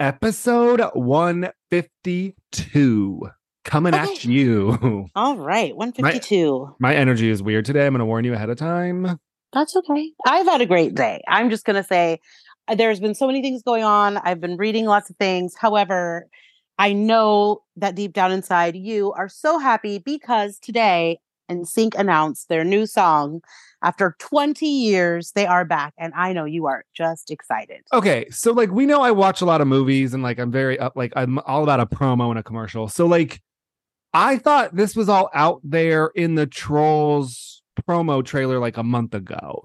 Episode 152 coming at you. All right, 152. My energy is weird today. I'm going to warn you ahead of time. That's okay. I've had a great day. I'm just going to say uh, there's been so many things going on. I've been reading lots of things. However, I know that deep down inside you are so happy because today NSYNC announced their new song. After 20 years, they are back. And I know you are just excited. Okay, so like we know I watch a lot of movies and like I'm very up like I'm all about a promo and a commercial. So like I thought this was all out there in the Trolls promo trailer like a month ago.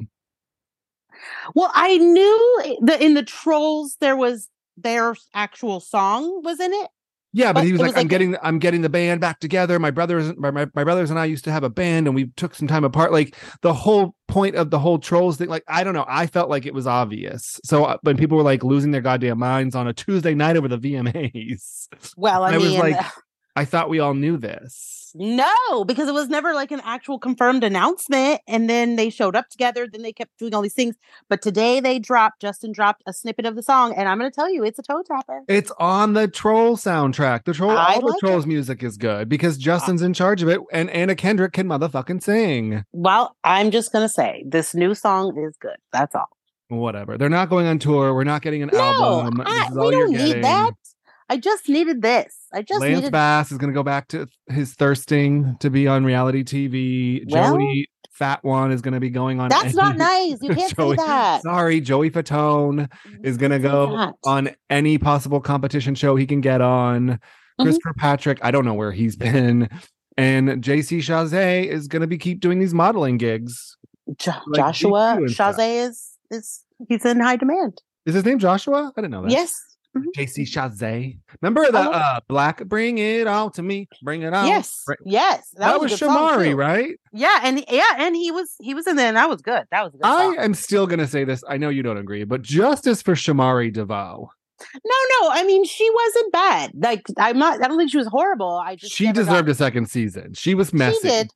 Well, I knew eh, that in the Trolls, there was their actual song was in it. Yeah, but, But he was like, was I'm like- getting I'm getting the band back together. My brothers my, my, my brothers and I used to have a band and we took some time apart. Like the whole point of the whole trolls thing, like I don't know, I felt like it was obvious. So uh, when people were like losing their goddamn minds on a Tuesday night over the VMAs, Well, I, I was like, I thought we all knew this. No, because it was never like an actual confirmed announcement. And then they showed up together. Then they kept doing all these things. But today they dropped, Justin dropped a snippet of the song. And I'm going to tell you, it's a toe tapper. It's on the Troll soundtrack. The Troll, I all the like Trolls music is good because uh, Justin's in charge of it, and Anna Kendrick can motherfucking sing. Well, I'm just going to say this new song is good. That's all. Whatever. They're not going on tour. We're not getting an No, album. I- This is we all you're don't need that. I just needed this. I just Lance needed Bass is going to go back to his thirsting to be on reality TV. Well- Joey Fat One is going to be going on. That's not nice. You can't Joey- say that. Sorry, Joey Fatone is going to go on any possible competition show he can get on. Mm-hmm. Christopher Patrick, I don't know where he's been. And JC Chasez is going to be keep doing these modeling gigs. Jo- like Joshua GQ and stuff. Chasez is is he's in high demand. Is his name Joshua? I didn't know that. Yes. JC Chasez. Remember the love uh, black Bring It All to Me? Bring It On. yes. Bring- Yes. That, was, a good song, Shamari, right? Yeah, and yeah, and he was he was in there, and that was good. That was good. I song. am still gonna say this. I know you don't agree, but justice for Shamari DeVoe. No, no. I mean, she wasn't bad. Like I'm not. I don't think she was horrible. I just She deserved got, a second season. She was messy. She did.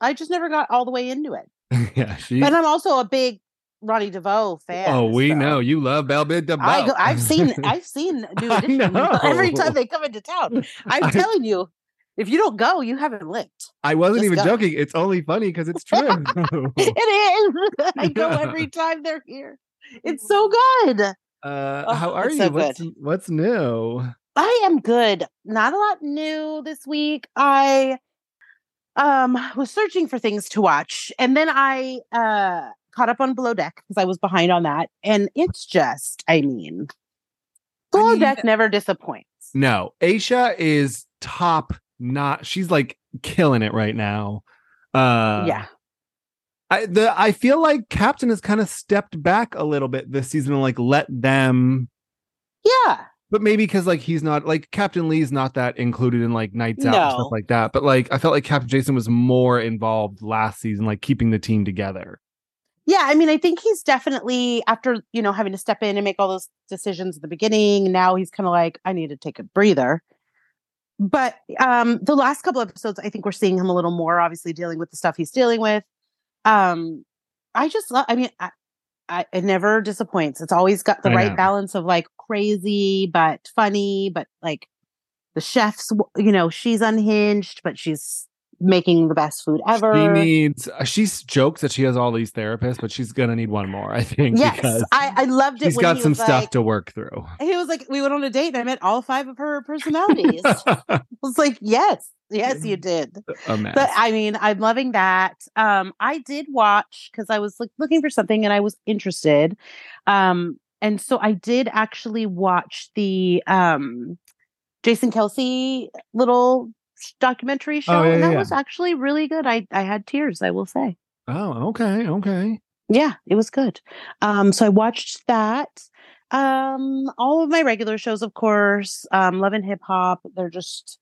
I just never got all the way into it. yeah, she. And I'm also a big Ronnie DeVoe fan. oh, we so- know you love Belle DeVoe. I go, I've seen I've seen New Edition every time they come into town. I'm I- telling you, if you don't go, you haven't lived. I wasn't Just even go. joking. It's only funny because it's true. It is. I go every time they're here. It's so good. uh, Oh, how are you? so what's what's new? I am good. Not a lot new this week. I um was searching for things to watch and then I uh caught up on Below Deck because I was behind on that and it's just I mean Below mean- Deck never disappoints. No, Aesha is top. Not she's like killing it right now. Uh, yeah. I the I feel like Captain has kind of stepped back a little bit this season and like let them Yeah. but maybe because like he's not like Captain Lee's not that included in like nights out and stuff like that. But like I felt like Captain Jason was more involved last season, like keeping the team together. Yeah, I mean, I think he's definitely after you know having to step in and make all those decisions at the beginning. Now he's kind of like, I need to take a breather. But um the last couple episodes, I think we're seeing him a little more, obviously dealing with the stuff he's dealing with. Um, I just love. I mean, I, I it never disappoints. It's always got the I right know. balance of like crazy but funny, but like the chef's. You know, she's unhinged, but she's making the best food ever. She needs. uh, She's jokes that she has all these therapists, but she's gonna need one more. I think. yes, because I, I loved it. she's got he some stuff like, to work through. he was like, we went on a date and I met all five of her personalities. I was like, yes, yes, you did. a mess. But I mean, I'm loving that. Um, I did watch because I was like looking for something and I was interested. Um, and so I did actually watch the um Jason Kelce little documentary show, Oh, yeah, and that yeah. was actually really good. I I had tears, I will say. oh, okay, okay. Yeah, it was good. Um, so I watched that. Um, all of my regular shows, of course, um, Love and Hip Hop. They're just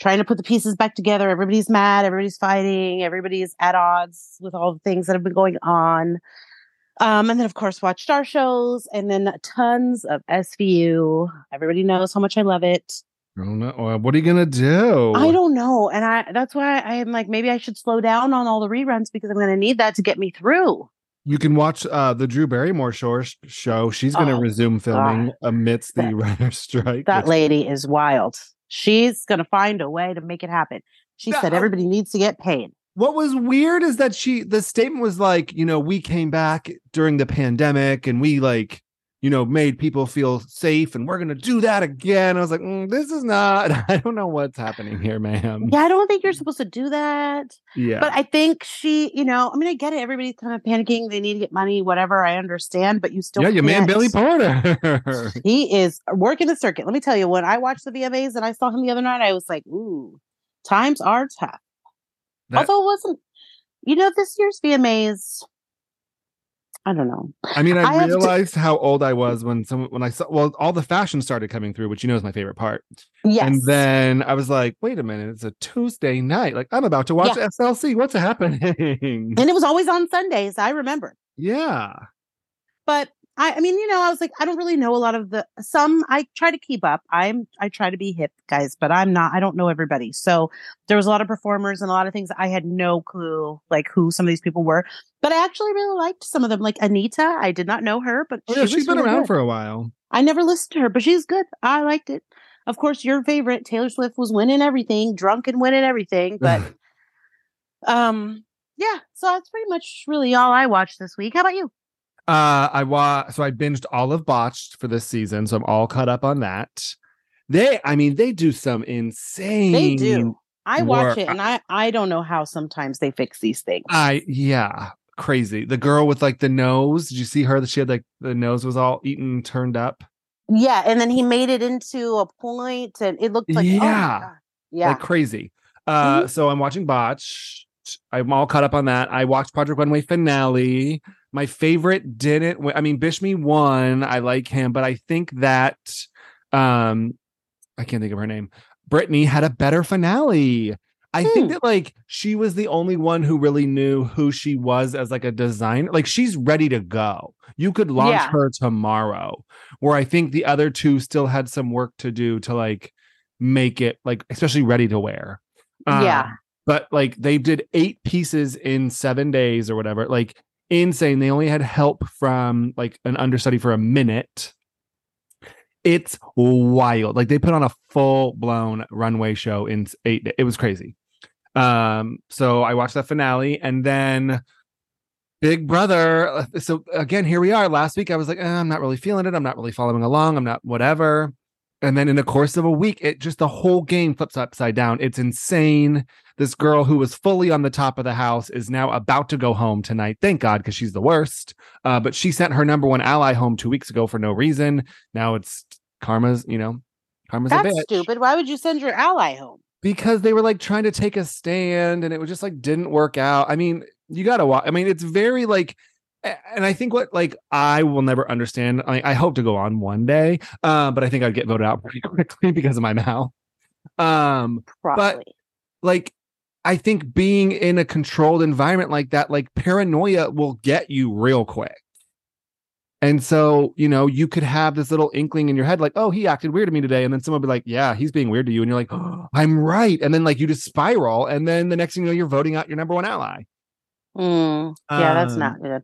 trying to put the pieces back together. Everybody's mad, everybody's fighting, everybody's at odds with all the things that have been going on. Um, and then of course watched our shows and then tons of SVU. Everybody knows how much I love it. I don't know. Uh, What are you gonna do? I don't know. And I that's why I am like, maybe I should slow down on all the reruns because I'm gonna need that to get me through. You can watch uh, the Drew Barrymore show. show. She's going to Oh, resume filming amidst the That- strike. That which- lady is wild. She's gonna find a way to make it happen. She said everybody needs to get paid. What was weird is that she, the statement was like, you know, we came back during the pandemic and we like, you know, made people feel safe and we're going to do that again. I was like, mm, this is not, I don't know what's happening here, ma'am. Yeah, I don't think you're supposed to do that. Yeah. But I think she, you know, I mean, I get it. Everybody's kind of panicking. They need to get money, whatever. I understand, but you still yeah, your man can't- Billy Porter. He is working the circuit. Let me tell you, when I watched the VMAs and I saw him the other night, I was like, ooh, times are tough. That- Although it wasn't, you know, this year's VMAs, I don't know. I mean, I, I have to- realized how old I was when some when I saw well, all the fashion started coming through, which you know is my favorite part. Yes. And then I was like, wait a minute, it's a Tuesday night. Like I'm about to watch Yeah. SLC. What's happening? and it was always on Sundays. I remember. yeah. but I, I mean, you know, I was like, I don't really know a lot of the some. I try to keep up. I'm I try to be hip, guys, but I'm not. I don't know everybody. So there was a lot of performers and a lot of things I had no clue like who some of these people were. But I actually really liked some of them, like Anitta. I did not know her, but Oh, she yeah, she's been really around good. for a while. I never listened to her, but she's good. I liked it. Of course, your favorite Taylor Swift was winning everything, drunk and winning everything. But um, yeah. So that's pretty much really all I watched this week. How about you? Uh, I wa so I binged all of Botched for this season, so I'm all caught up on that. They, I mean, they do some insane. They do. I watch work. it and I I don't know how sometimes they fix these things. I yeah, crazy. The girl with like the nose. Did you see her? That she had like the nose was all eaten, turned up. yeah, and then he made it into a point and it looked like oh Yeah. God. yeah. like crazy. Uh, Mhm. so I'm watching Botch. I'm all caught up on that. I watched Project Runway finale. My favorite didn't. wi- I mean, Bishme won. I like him, but I think that um, I can't think of her name. Brittany had a better finale. I think Hmm. that like she was the only one who really knew who she was as like a designer. Like she's ready to go. You could launch Yeah. her tomorrow. Where I think the other two still had some work to do to like make it like especially ready to wear. Yeah. Um, but like they did eight pieces in seven days or whatever. Like insane. They only had help from like an understudy for a minute. It's wild. Like they put on a full blown runway show in eight. da- It was crazy. Um, so I watched that finale and then Big Brother. uh, So again, here we are. Last week I was like, eh, I'm not really feeling it. I'm not really following along. I'm not whatever. And then in the course of a week, it just the whole game flips upside down. It's insane. This girl who was fully on the top of the house is now about to go home tonight. Thank God, because she's the worst. Uh, but she sent her number one ally home two weeks ago for no reason. Now it's karma's, you know, karma's a That's stupid. Why would you send your ally home? because they were like trying to take a stand and it was just like didn't work out. I mean, you gotta watch. I mean, it's very like, and I think what like I will never understand. I, I hope to go on one day, uh, but I think I'd get voted out pretty quickly because of my mouth. Um, Probably. like I think being in a controlled environment like that, like paranoia will get you real quick. And so, you know, you could have this little inkling in your head, like, oh, he acted weird to me today. And then someone be like, yeah, he's being weird to you. And you're like, oh, I'm right. And then, like, you just spiral. And then the next thing you know, you're voting out your number one ally. Mm, yeah, that's Um, not good.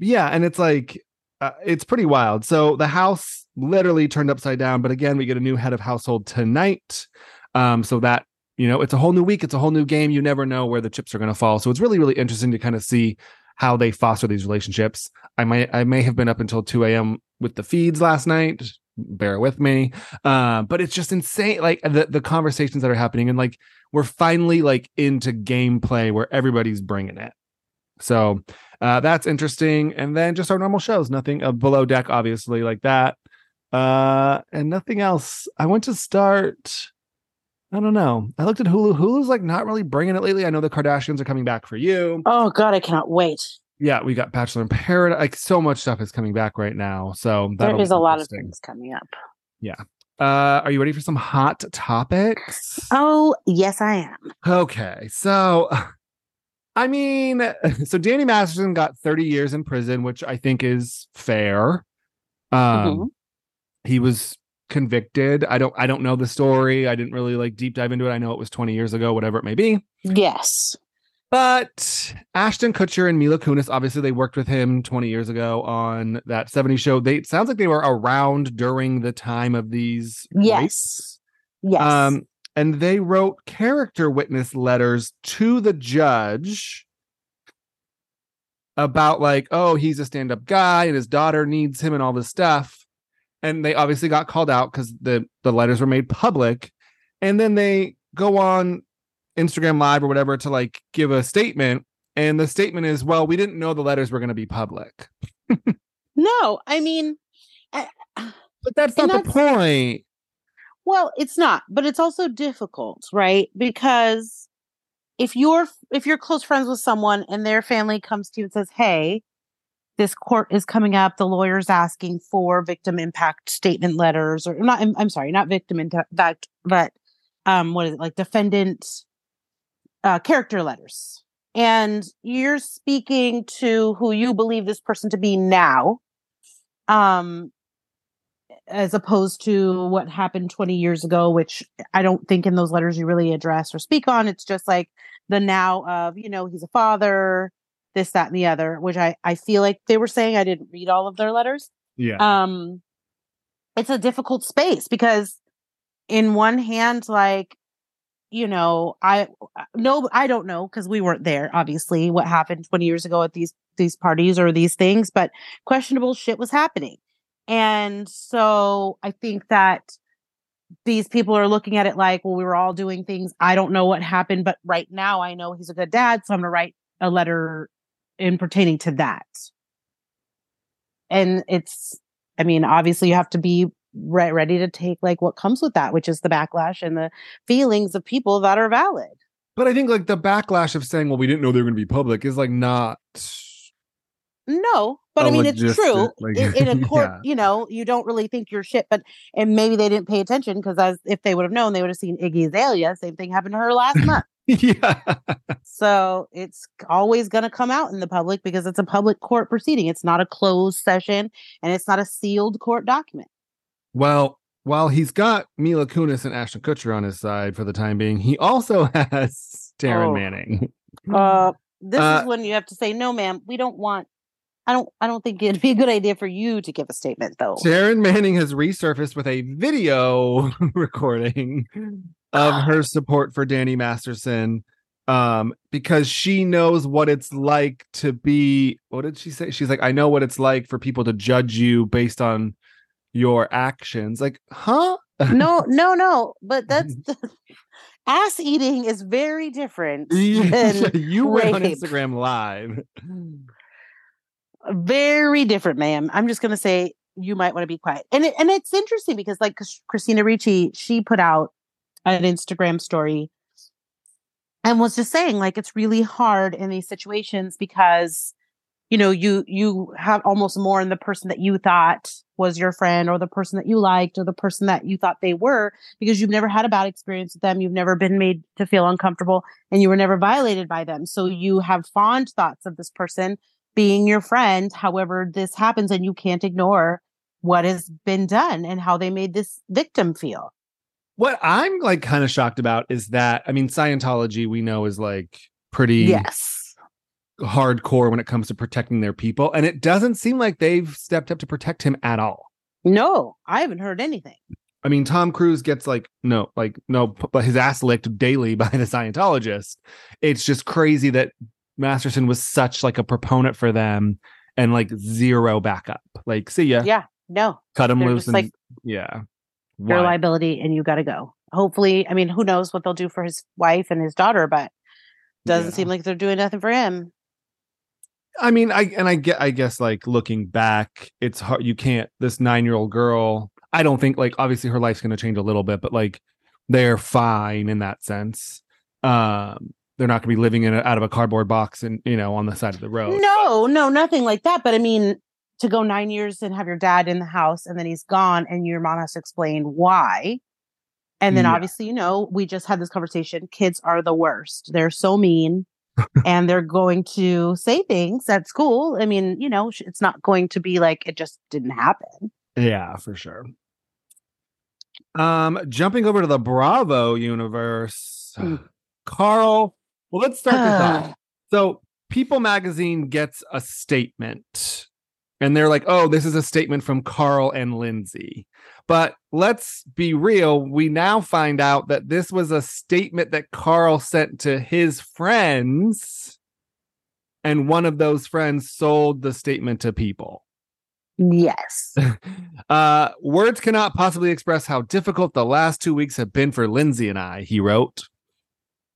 Yeah. And it's like, uh, it's pretty wild. So the house literally turned upside down. But again, we get a new head of household tonight. Um, so that, you know, it's a whole new week. It's a whole new game. You never know where the chips are going to fall. So it's really, really interesting to kind of see how they foster these relationships. I might, I may have been up until 2 a.m. with the feeds last night. Bear with me. Uh, but it's just insane. Like the, the conversations that are happening and like, we're finally like into gameplay where everybody's bringing it. So uh, that's interesting. And then just our normal shows, nothing uh, below deck, obviously, like that. Uh, and nothing else. I went to start. I don't know. I looked at Hulu. Hulu's like not really bringing it lately. I know the Kardashians are coming back for you. Oh God, I cannot wait. Yeah, we got Bachelor in Paradise. Like so much stuff is coming back right now. So There is a lot of things coming up. Yeah. Uh, are you ready for some hot topics? Oh, yes, I am. Okay, so I mean, so Danny Masterson got 30 years in prison, which I think is fair. Um, Mhm. he was convicted. I don't I don't know the story. I didn't really like deep dive into it. I know it was 20 years ago, whatever it may be. Yes. But Ashton Kutcher and Mila Kunis, obviously, they worked with him 20 years ago on that 70 show. They it sounds like they were around during the time of these. Yes. rapes. Yes. Um, and they wrote character witness letters to the judge about like, oh, he's a stand-up guy and his daughter needs him and all this stuff. And they obviously got called out because the the letters were made public. And then they go on Instagram Live or whatever to like give a statement. And the statement is, well, we didn't know the letters were going to be public. no, I mean, But that's not the that's- point. Well, it's not, but it's also difficult, right? Because if you're if you're close friends with someone and their family comes to you and says, "Hey, this court is coming up. The lawyer's asking for victim impact statement letters, or not. I'm, I'm sorry, not victim impact, but um, what is it like defendant uh, character letters?" And you're speaking to who you believe this person to be now, um, as opposed to what happened 20 years ago, which I don't think in those letters you really address or speak on. It's just like the now of, you know, he's a father, this, that, and the other, which I, I feel like they were saying. I didn't read all of their letters. Yeah. Um, it's a difficult space because in one hand, like, you know, I no, I don't know because we weren't there. Obviously, what happened 20 years ago at these these parties or these things, but questionable shit was happening. And so I think that these people are looking at it like, well, we were all doing things. I don't know what happened, but right now I know he's a good dad. So I'm going to write a letter in pertaining to that. And it's, I mean, obviously you have to be re- ready to take like what comes with that, which is the backlash and the feelings of people that are valid. But I think like the backlash of saying, well, we didn't know they were going to be public is like not. No, but a I mean, it's true. like- in, in a court, Yeah. you know, you don't really think you're shit, but and maybe they didn't pay attention because as if they would have known, they would have seen Iggy Azalea. Same thing happened to her last month. yeah. So it's always going to come out in the public because it's a public court proceeding. It's not a closed session and it's not a sealed court document. Well, while he's got Mila Kunis and Ashton Kutcher on his side for the time being, he also has Taryn Oh. Manning. Uh, this Uh, is when you have to say, no, ma'am, we don't want. I don't. I don't think it'd be a good idea for you to give a statement, though. Taryn Manning has resurfaced with a video recording of her support for Danny Masterson um because she knows what it's like to be what did she say she's like i know what it's like for people to judge you based on your actions like huh no, no, no. But that's ass eating is very different. You went on instagram live very different, ma'am. I'm just gonna say you might want to be quiet. And it, and it's interesting because like Christina Ricci, she put out an Instagram story and was just saying like it's really hard in these situations because you know you you have almost more in the person that you thought was your friend or the person that you liked or the person that you thought they were because you've never had a bad experience with them you've never been made to feel uncomfortable and you were never violated by them so you have fond thoughts of this person being your friend however this happens and you can't ignore what has been done and how they made this victim feel. What i'm like kind of shocked about is that i mean scientology we know is like pretty yes. hardcore when it comes to protecting their people and it doesn't seem like they've stepped up to protect him at all. No i haven't heard anything. I mean, Tom Cruise gets like no, like no, but his ass licked daily by the Scientologist. It's just crazy that Masterson was such like a proponent for them and like zero backup. Like, see ya, yeah no cut him loose, and like, yeah, your liability and you got to go. Hopefully, I mean, who knows what they'll do for his wife and his daughter, but doesn't Yeah. seem like they're doing nothing for him. I mean, I and I get, I guess, like looking back, it's hard. You can't. This nine year old girl. I don't think like obviously her life's going to change a little bit, but like they're fine in that sense. Um, they're not going to be living in a, out of a cardboard box and you know on the side of the road. No, no, nothing like that. But I mean, to go nine years and have your dad in the house and then he's gone and your mom has to explain why. And then Yeah. obviously, you know, we just had this conversation. Kids are the worst. They're so mean and they're going to say things at school. I mean, you know, it's not going to be like it just didn't happen. Yeah, for sure. Um, jumping over to the Bravo universe, Mm. Carl. Well, let's start with that. So, People Magazine gets a statement, and they're like, "Oh, this is a statement from Carl and Lindsay." But let's be real. We now find out that this was a statement that Carl sent to his friends, and one of those friends sold the statement to People. yes. Uh, words cannot possibly express how difficult the last two weeks have been for Lindsay and I, he wrote.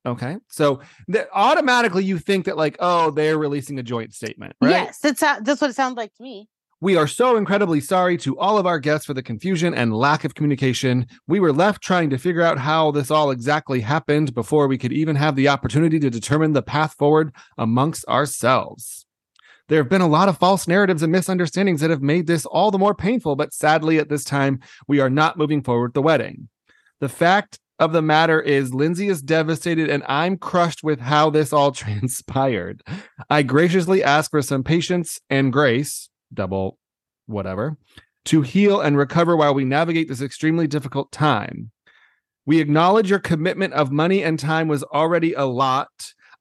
Okay. So that automatically you think that, like, oh, they're releasing a joint statement, right? Yes. That's how, that's what it sounds like to me. We are so incredibly sorry to all of our guests for the confusion and lack of communication. We were left trying to figure out how this all exactly happened before we could even have the opportunity to determine the path forward amongst ourselves. There have been a lot of false narratives and misunderstandings that have made this all the more painful, but sadly, at this time, we are not moving forward with the wedding. The fact of the matter is, Lindsay is devastated, and I'm crushed with how this all transpired. I graciously ask for some patience and grace, double whatever, to heal and recover while we navigate this extremely difficult time. We acknowledge your commitment of money and time was already a lot.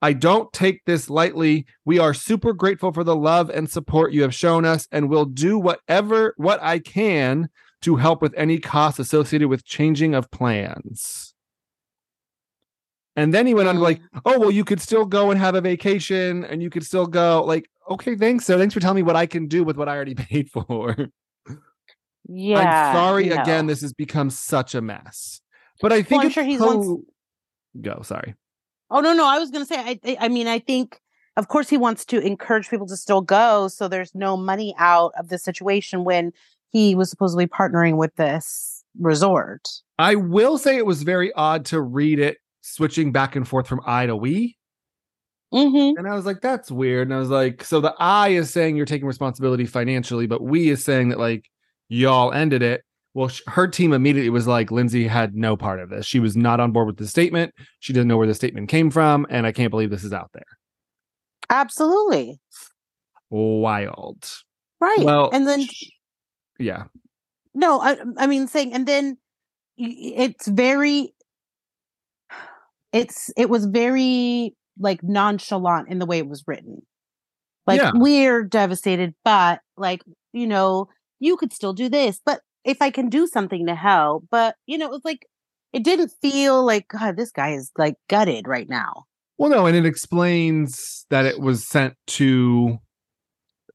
I don't take this lightly. We are super grateful for the love and support you have shown us and will do whatever what I can to help with any costs associated with changing of plans. And then he went on to like, mm. oh, well, you could still go and have a vacation and you could still go like, okay, thanks. So thanks for telling me what I can do with what I already paid for. Yeah. I'm sorry no. again. This has become such a mess. But I think I'm it's sure he's so- wants- go. Sorry. Oh no, no. I was gonna say. I, I mean, I think, of course, he wants to encourage people to still go, so there's no money out of the situation when he was supposedly partnering with this resort. I will say it was very odd to read it switching back and forth from I to we. Mm-hmm. And I was like, that's weird. And I was like, so the I is saying you're taking responsibility financially, but we is saying that like y'all ended it. Well, sh- her team immediately was like, Lindsay had no part of this. She was not on board with the statement. She didn't know where the statement came from. And I can't believe this is out there. Absolutely. Wild. Right. Well, and then sh- Yeah. no, I, I mean, saying, and then it's very, it's it was very like nonchalant in the way it was written. Like Yeah. we're devastated, but like you know, you could still do this. But if I can do something to help, but you know, it was like it didn't feel like God, this guy is like gutted right now. Well, no, and it explains that it was sent to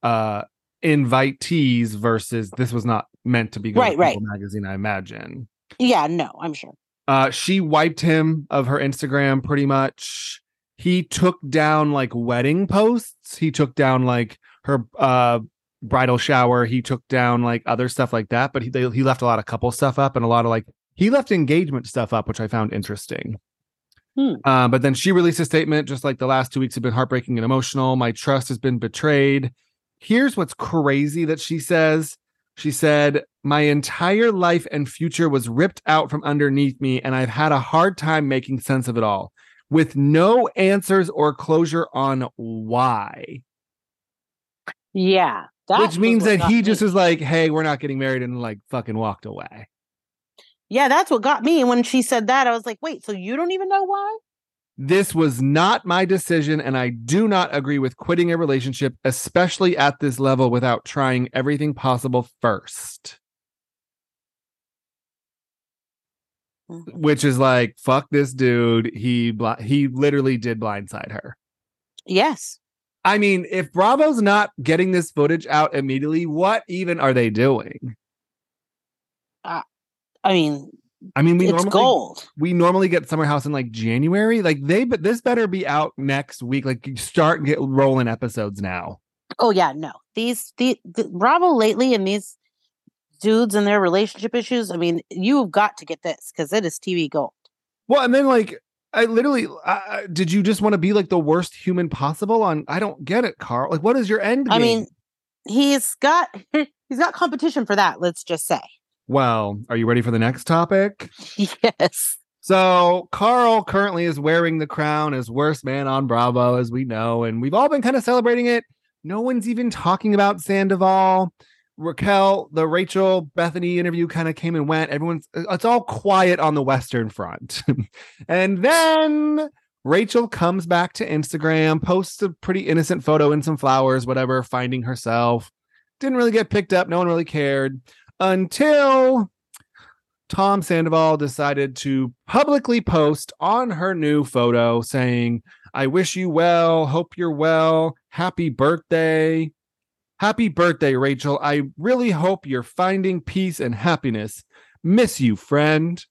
uh invitees versus this was not meant to be going Right, to right. Magazine, I imagine. Yeah, no, I'm sure. Uh she wiped him of her Instagram pretty much. He took down like wedding posts. He took down like her uh bridal shower. He took down like other stuff like that, but he they, he left a lot of couple stuff up and a lot of like he left engagement stuff up, which I found interesting. Hmm. Uh, but then she released a statement just like the last two weeks have been heartbreaking and emotional. My trust has been betrayed. Here's what's crazy that she says. She said, My entire life and future was ripped out from underneath me, and I've had a hard time making sense of it all with no answers or closure on why. Yeah. that Which means that he me. just is like, Hey, we're not getting married, and like fucking walked away. Yeah, that's what got me. And when she said that, I was like, wait, so you don't even know why? This was not my decision, and I do not agree with quitting a relationship, especially at this level, without trying everything possible first. Mm-hmm. Which is like, fuck this dude. He bl- he literally did blindside her. Yes. I mean, if Bravo's not getting this footage out immediately, what even are they doing? I I mean, I mean, we it's normally gold. we normally get Summer House in like January. Like they, but this better be out next week. Like start get rolling episodes now. Oh yeah, no. These the, the Bravo lately and these dudes and their relationship issues. I mean, you've got to get this because it is TV gold. Well, and then like I literally uh, did you just want to be like the worst human possible on I don't get it, Carl. Like what is your end game? I mean, he's got he's got competition for that. Let's just say. Well, are you ready for the next topic? Yes. So Carl currently is wearing the crown as worst man on Bravo, as we know, and we've all been kind of celebrating it. No one's even talking about Sandoval. Raquel, the Rachel Bethenny interview kind of came and went. Everyone's uh, it's all quiet on the Western Front. and then Rachel comes back to Instagram, posts a pretty innocent photo and some flowers, whatever, finding herself. Didn't really get picked up. No one really cared until Tom Sandoval decided to publicly post on her new photo saying, I wish you well. Hope you're well. Happy birthday. Happy birthday, Rachel. I really hope you're finding peace and happiness. Miss you, friend.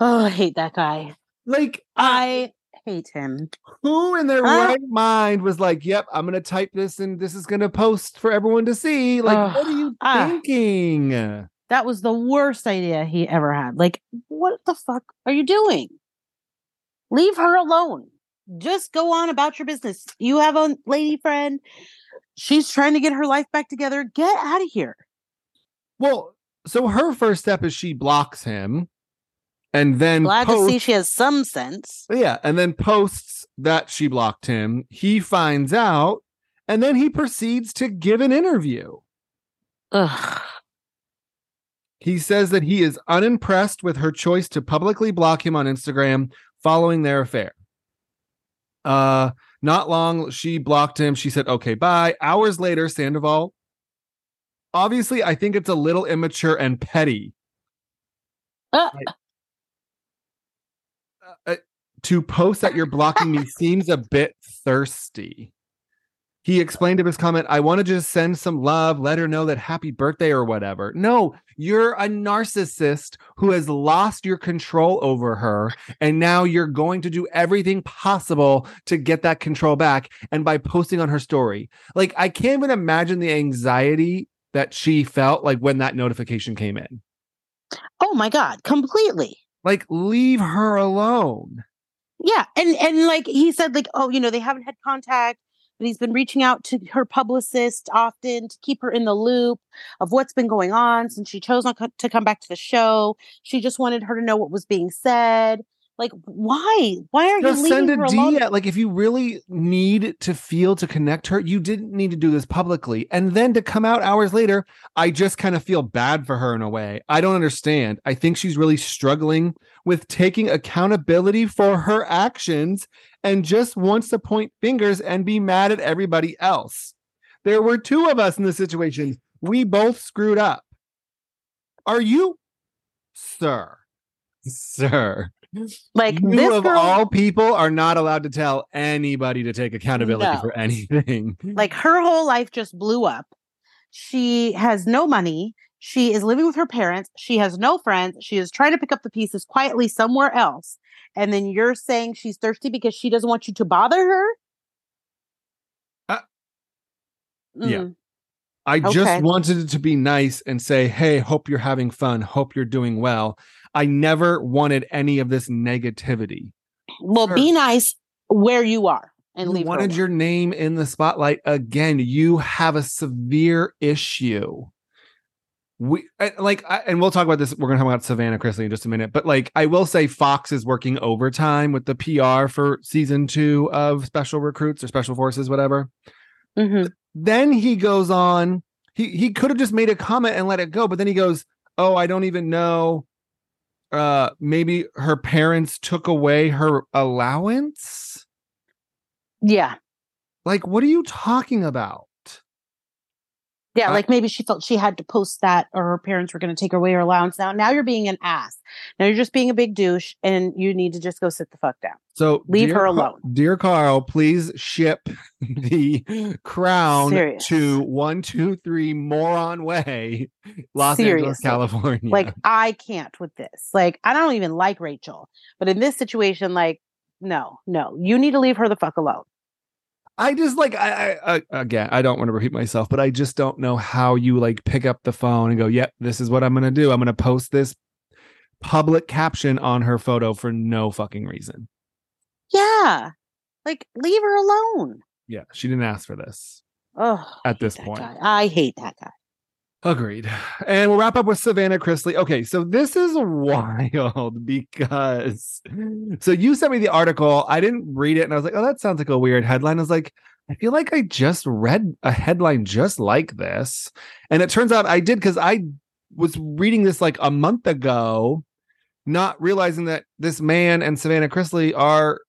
Oh, I hate that guy. Like, I hate him. who in their Huh? right mind was like, yep, I'm going to type this and this is going to post for everyone to see? Like, Ugh. what are you Ah. thinking? That was the worst idea he ever had. Like, what the fuck are you doing? Leave her alone. Just go on about your business. You have a lady friend. She's trying to get her life back together. Get out of here. Well, so her first step is she blocks him and then Glad to see she has some sense. Yeah, and then posts that she blocked him. He finds out, and then he proceeds to give an interview. Ugh. He says that he is unimpressed with her choice to publicly block him on Instagram following their affair. Uh, not long she blocked him. She said, "Okay, bye." Hours later, Sandoval. Obviously, I think it's a little immature and petty Uh, uh, to post that you're blocking me seems a bit thirsty. He explained to his comment, I want to just send some love, let her know that happy birthday or whatever. No, you're a narcissist who has lost your control over her. And now you're going to do everything possible to get that control back. And by posting on her story, like, I can't even imagine the anxiety that she felt like when that notification came in. oh my God. Completely. Like, leave her alone. Yeah. And and like he said, like, oh, you know, they haven't had contact, but he's been reaching out to her publicist often to keep her in the loop of what's been going on since she chose not to come back to the show. She just wanted her to know what was being said. Like, why? Why are Just you send a her alone? Like if you really need to feel to connect her, you didn't need to do this publicly. And then to come out hours later, I just kind of feel bad for her in a way. I don't understand. I think she's really struggling with taking accountability for her actions and just wants to point fingers and be mad at everybody else. There were two of us in this situation. We both screwed up. Are you, sir? Sir. Like you this of girl, all people are not allowed to tell anybody to take accountability No. for anything. like her whole life just blew up. She has no money. She is living with her parents. She has no friends. She is trying to pick up the pieces quietly somewhere else. And then you're saying she's thirsty because she doesn't want you to bother her? Uh, yeah. Mm. I Okay. just wanted it to be nice and say, "Hey, hope you're having fun. Hope you're doing well." I never wanted any of this negativity. Well, be nice where you are and You leave wanted your name in the spotlight again. You have a severe issue. We like, I, and we'll talk about this. We're gonna talk about Savannah Chrisley in just a minute. But like, I will say, Fox is working overtime with the PR for season two of Special Recruits or Special Forces, whatever. Mhm. Then he goes on. He he could have just made a comment and let it go, but then he goes, "Oh, I don't even know. Uh, maybe her parents took away her allowance." Yeah. Like, what are you talking about? Yeah. Like maybe she felt she had to post that or her parents were going to take away her allowance. Now, now you're being an ass. Now you're just being a big douche and you need to just go sit the fuck down. So Leave her Ca- alone. dear Carl. Please ship the crown Serious. to one two three Moron Way, Los Angeles, California. Like I can't with this. Like I don't even like Rachel, but in this situation, like no, no, you need to leave her the fuck alone. I just like I, I, I again I don't want to repeat myself, but I just don't know how you like pick up the phone and go, "Yep, this is what I'm gonna do. I'm gonna post this public caption on her photo for no fucking reason." Yeah, like leave her alone. Yeah, she didn't ask for this. Oh, at this point. guy. I hate that guy. Agreed. And we'll wrap up with Savannah Chrisley. Okay, so this is wild because so you sent me the article. I didn't read it and I was like, oh, that sounds like a weird headline. I was like, I feel like I just read a headline just like this. And it turns out I did because I was reading this like a month ago, not realizing that this man and Savannah Chrisley are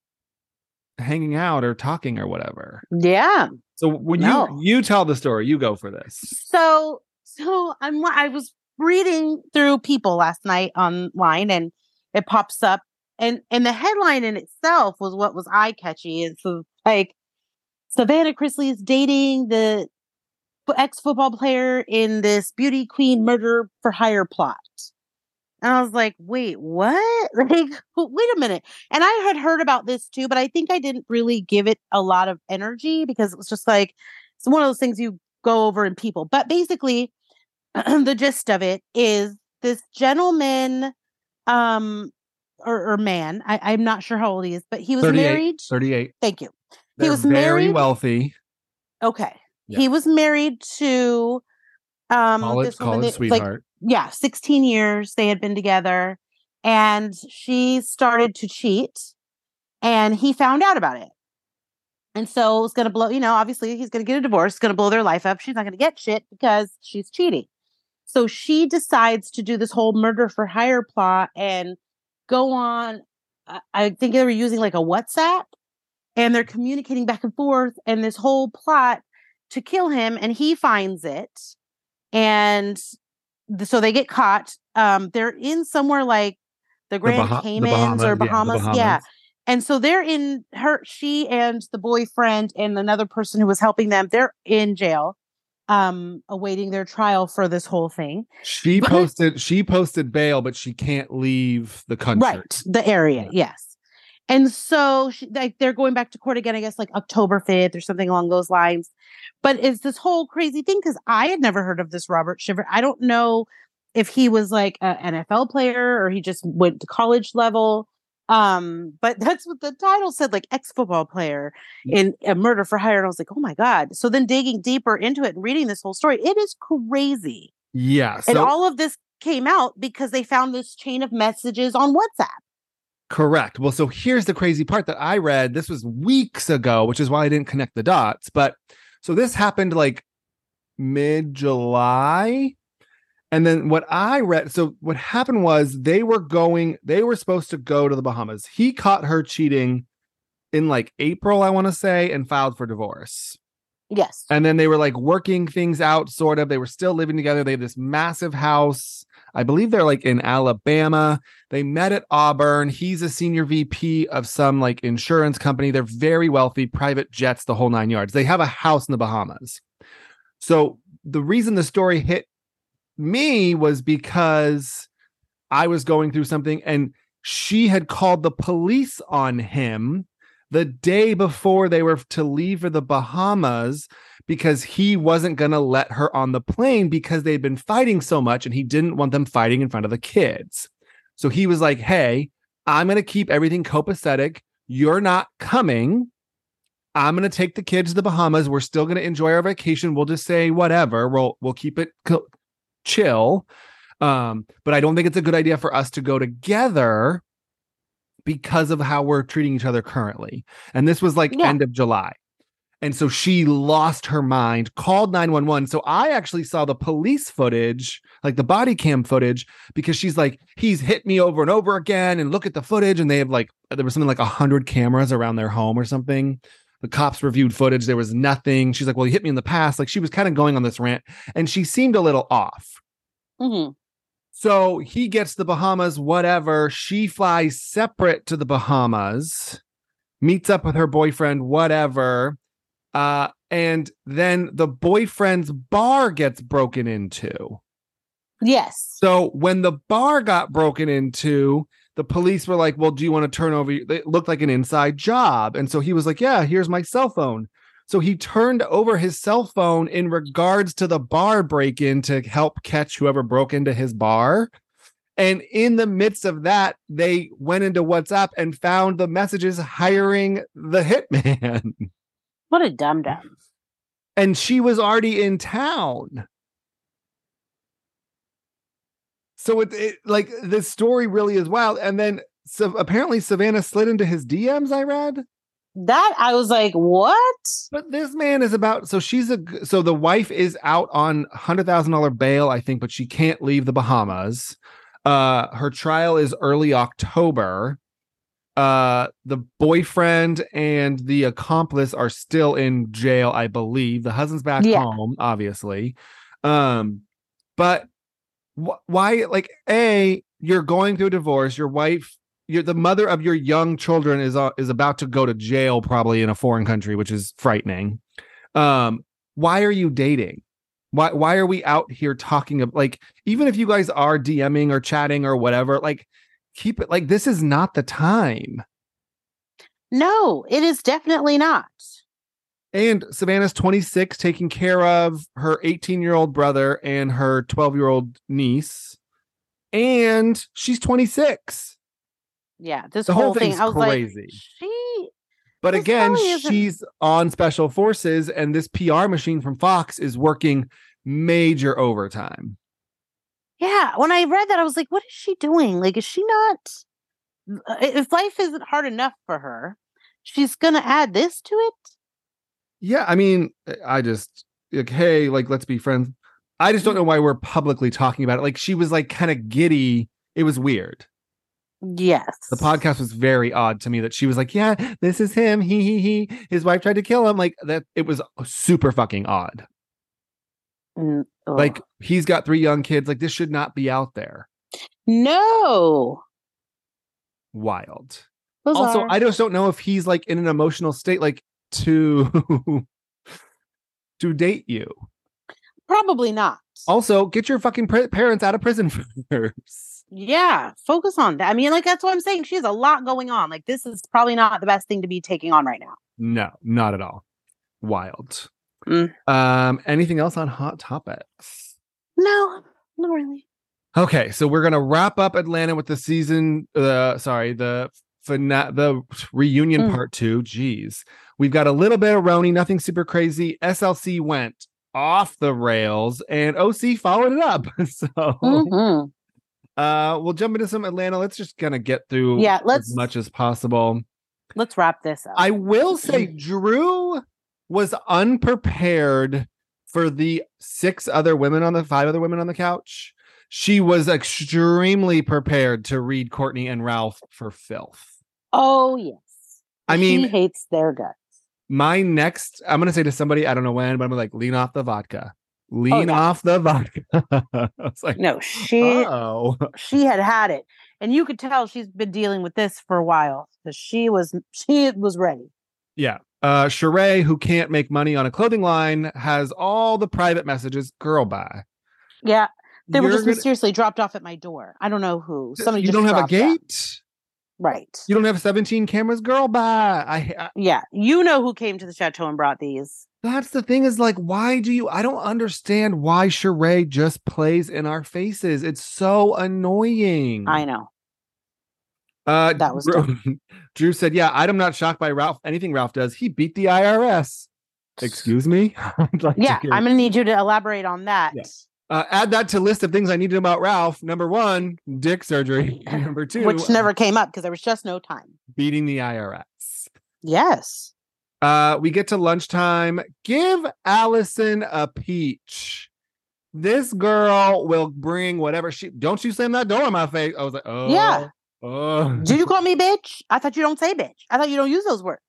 hanging out or talking or whatever. Yeah. So when No. you you tell the story, you go for this. So so I'm I was reading through people last night online and it pops up and and the headline in itself was what was eye catchy. It's like Savannah Chrisley is dating the ex football player in this beauty queen murder for hire plot. And I was like, wait, what? Like, wait a minute. And I had heard about this too, but I think I didn't really give it a lot of energy because it was just like, it's one of those things you go over in people. But basically, the gist of it is this gentleman, um, or, or man, I, I'm not sure how old he is, but he was 38, married. 38. Thank you. They're was very married- wealthy. Okay. Yeah. He was married to um College, this woman college that- like sweetheart. yeah, 16 years they had been together and she started to cheat and he found out about it. And so it was going to blow, you know, obviously he's going to get a divorce, going to blow their life up. She's not going to get shit because she's cheating. So she decides to do this whole murder for hire plot and go on. I- I think they were using like a WhatsApp and they're communicating back and forth and this whole plot to kill him and he finds it and th- so they get caught um they're in somewhere like the grand the caymans or Bahamas, bahamas yeah, yeah, and so they're in her she and the boyfriend and another person who was helping them they're in jail um awaiting their trial for this whole thing. She posted she posted bail, but she can't leave the country. right the area Yeah. yes. And so she, like they're going back to court again i guess like october 5th or something along those lines. But it's this whole crazy thing because i had never heard of this robert shiver i don't know if he was like an nfl player or he just went to college level um but that's what the title said like ex-football player in a murder for hire and i was like oh my god so then digging deeper into it and reading this whole story it is crazy Yeah. and all of this came out because they found this chain of messages on whatsapp correct. Well, so here's the crazy part that I read. This was weeks ago, which is why I didn't connect the dots. But so this happened like mid July. And then what I read, so what happened was they were going, they were supposed to go to the Bahamas. He caught her cheating in like April, I want to say, and filed for divorce. yes And then they were like working things out, sort of. They were still living together. They have this massive house. I believe they're like in Alabama. They met at Auburn. He's a senior VP of some like insurance company. They're very wealthy, private jets, the whole nine yards. They have a house in the Bahamas. So the reason the story hit me was because I was going through something and she had called the police on him the day before they were to leave for the Bahamas because he wasn't going to let her on the plane because they'd been fighting so much and he didn't want them fighting in front of the kids. So he was like, Hey, I'm going to keep everything copacetic. You're not coming. I'm going to take the kids to the Bahamas. We're still going to enjoy our vacation. We'll just say whatever. We'll we'll keep it co- chill. Um, but I don't think it's a good idea for us to go together because of how we're treating each other currently. And this was like Yeah. end of July. And so she lost her mind, called 911. So I actually saw the police footage, like the body cam footage, because she's like, he's hit me over and over again. And look at the footage. And they have like, there was something like 100 cameras around their home or something. The cops reviewed footage. There was nothing. She's like, well, he hit me in the past. Like she was kind of going on this rant and she seemed a little off. hmm So he gets the Bahamas, whatever. She flies separate to the Bahamas, meets up with her boyfriend, whatever. Uh, and then the boyfriend's bar gets broken into. yes So when the bar got broken into, the police were like, Well, do you want to turn over? It looked like an inside job. And so he was like, Yeah, here's my cell phone. So he turned over his cell phone in regards to the bar break in to help catch whoever broke into his bar. And in the midst of that, they went into WhatsApp and found the messages hiring the hitman. what a dum dum and she was already in town. So it, it like this story really is wild. And then so apparently Savannah slid into his DMs. I read That I was like, what? but this man is about so she's a so the wife is out on hundred thousand dollar bail, I think, but she can't leave the Bahamas. Uh her trial is early October. Uh the boyfriend and the accomplice are still in jail, I believe. The husband's back Yeah. home, obviously. Um, but wh- why like a you're going through a divorce, your wife you're the mother of your young children is uh, is about to go to jail probably in a foreign country which is frightening. Um why are you dating? Why why are we out here talking of like even if you guys are dming or chatting or whatever like keep it like this is not the time. No, it is definitely not. And savannah's 26 taking care of her 18 year old brother and her 12 year old niece and she's 26 Yeah, this The whole, whole thing, I was crazy. like, she. But again, she's on special forces, and this PR machine from Fox is working major overtime. Yeah, when I read that, I was like, what is she doing? Like, is she not? uh, If life isn't hard enough for her, she's gonna add this to it. Yeah, I mean, I just like, hey, like, let's be friends. I just don't know why we're publicly talking about it. Like, she was like kind of giddy. It was weird. Yes, The podcast was very odd to me that she was like, yeah, this is him. He, he, he. His wife tried to kill him. Like, that, it was super fucking odd. Mm. Like, he's got three young kids. Like, this should not be out there. no. Wild. Bizarre. also i just don't know if he's like in an emotional state like to to date you probably not. also get your fucking pr- parents out of prison first Yeah, focus on that. I mean, like that's what I'm saying. She has a lot going on. Like this is probably not the best thing to be taking on right now. no not at all wild Mm. um anything else on hot topics No, not really. okay so we're gonna wrap up atlanta with the season uh sorry the fina- the reunion Mm. part two jeez we've got a little bit of RHONY nothing super crazy slc went off the rails and oc followed it up so Mhm. Uh, we'll jump into some Atlanta. Let's just kind of get through Yeah, let's- as much as possible. Let's wrap this up. I will say Drew was unprepared for the six other women on the five other women on the couch. She was extremely prepared to read Courtney and Ralph for filth. oh yes. I she mean, hates their guts. My next, I'm gonna say to somebody, I don't know when, but I'm like, lean off the vodka. Lean yeah. off the vodka. I was like, No, she oh. she had had it, and you could tell she's been dealing with this for a while because she was she was ready. Yeah. Uh Sheree, who can't make money on a clothing line, has all the private messages. Girl, bye. Yeah, they were You're just gonna- mysteriously dropped off at my door. I don't know who. Somebody you don't have a gate. Right? You don't have 17 cameras. Girl, bye. I, I Yeah, you know who came to the chateau and brought these. that's the thing is like, why do you? I don't understand why Sheree just plays in our faces. It's so annoying. I know. Uh, That was Drew, Drew said, "Yeah, I'm not shocked by Ralph. Anything Ralph does, he beat the IRS." Excuse me. Like Yeah, I'm gonna need you to elaborate on that. Yeah. Uh, add that to list of things I needed about Ralph. Number one, dick surgery. Number two, Which never came up because there was just no time. beating the IRS. Yes. Uh, we get to lunchtime. Give Allison a peach. This girl will bring whatever she. Don't you slam that door in my face. I was like, oh, Yeah. Oh, Did you call me bitch? I thought you don't say bitch. I thought you don't use those words.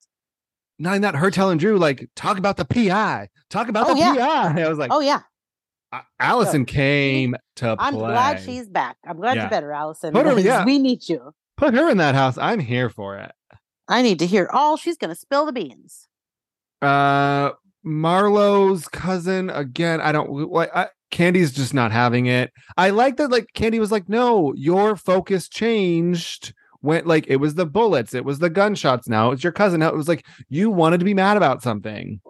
not in that her telling Drew like talk about the PI. Talk about Oh, the yeah. PI. I was like, Oh yeah. "A- Allison came to I'm play. glad she's back. I'm glad Yeah. you're better, Allison. Put her- yeah. We need you. Put her in that house. I'm here for it. I need to hear all she's gonna spill the beans. Uh, Marlo's cousin again. I don't like. I, Kandi's just not having it. I like that. Like Candy was like, "No, your focus changed." Went like it was the bullets, it was the gunshots. Now it's your cousin. Now it was like you wanted to be mad about something.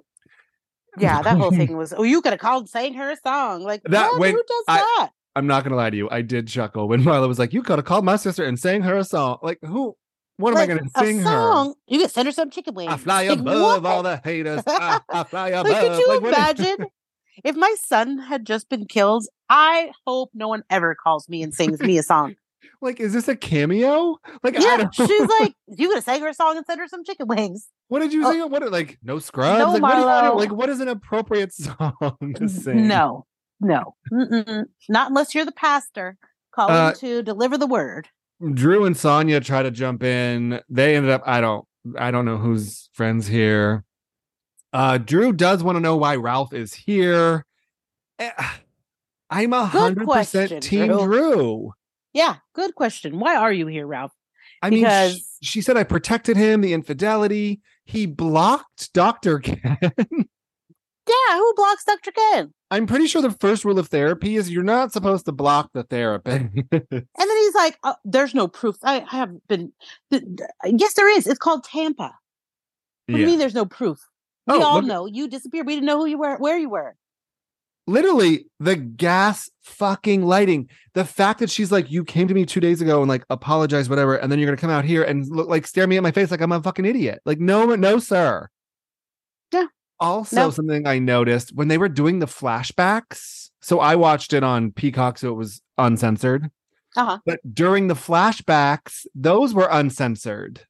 Yeah, that whole thing was. Oh, you could have called, sang her a song. Like That what? when Who does I- that? I'm not gonna lie to you. I did chuckle when Marlo was like, "You could have called my sister and sang her a song." Like who? What like, am I going to sing a her? song. You can send her some chicken wings. I fly Like, above what? all the haters. I, I fly above. Like, could you Like, imagine if my son had just been killed? I hope no one ever calls me and sings me a song. like, is this a cameo? Like, I yeah, she's like, you could have sang her a song and sent her some chicken wings. What did you oh. sing? What like no scrubs? No like, what you like, what is an appropriate song to sing? No, no, Mm-mm. not unless you're the pastor calling Uh, to deliver the word. Drew and Sanya try to jump in. They ended up. I don't. I don't know who's friends here. Uh, Drew does want to know why Ralph is here. Eh, I'm a hundred percent team Drew. Drew. Yeah, good question. Why are you here, Ralph? I mean, sh- Because- she said I protected him, the infidelity. He blocked Dr. Ken. Yeah, who blocks Dr. Ken? I'm pretty sure the first rule of therapy is you're not supposed to block the therapist. And then he's like, oh, "There's no proof. I, I have been. th- th- yes, there is. It's called Tampa. What do you mean? There's no proof? We Oh, all look- know you disappeared. We didn't know who you were, where you were. Literally the gas fucking lighting the fact that she's like you came to me two days ago and like apologize whatever and then you're gonna come out here and look like stare me in my face like i'm a fucking idiot like no no sir Yeah. also No. something i noticed when they were doing the flashbacks so i watched it on peacock so it was uncensored Uh huh. but during the flashbacks those were uncensored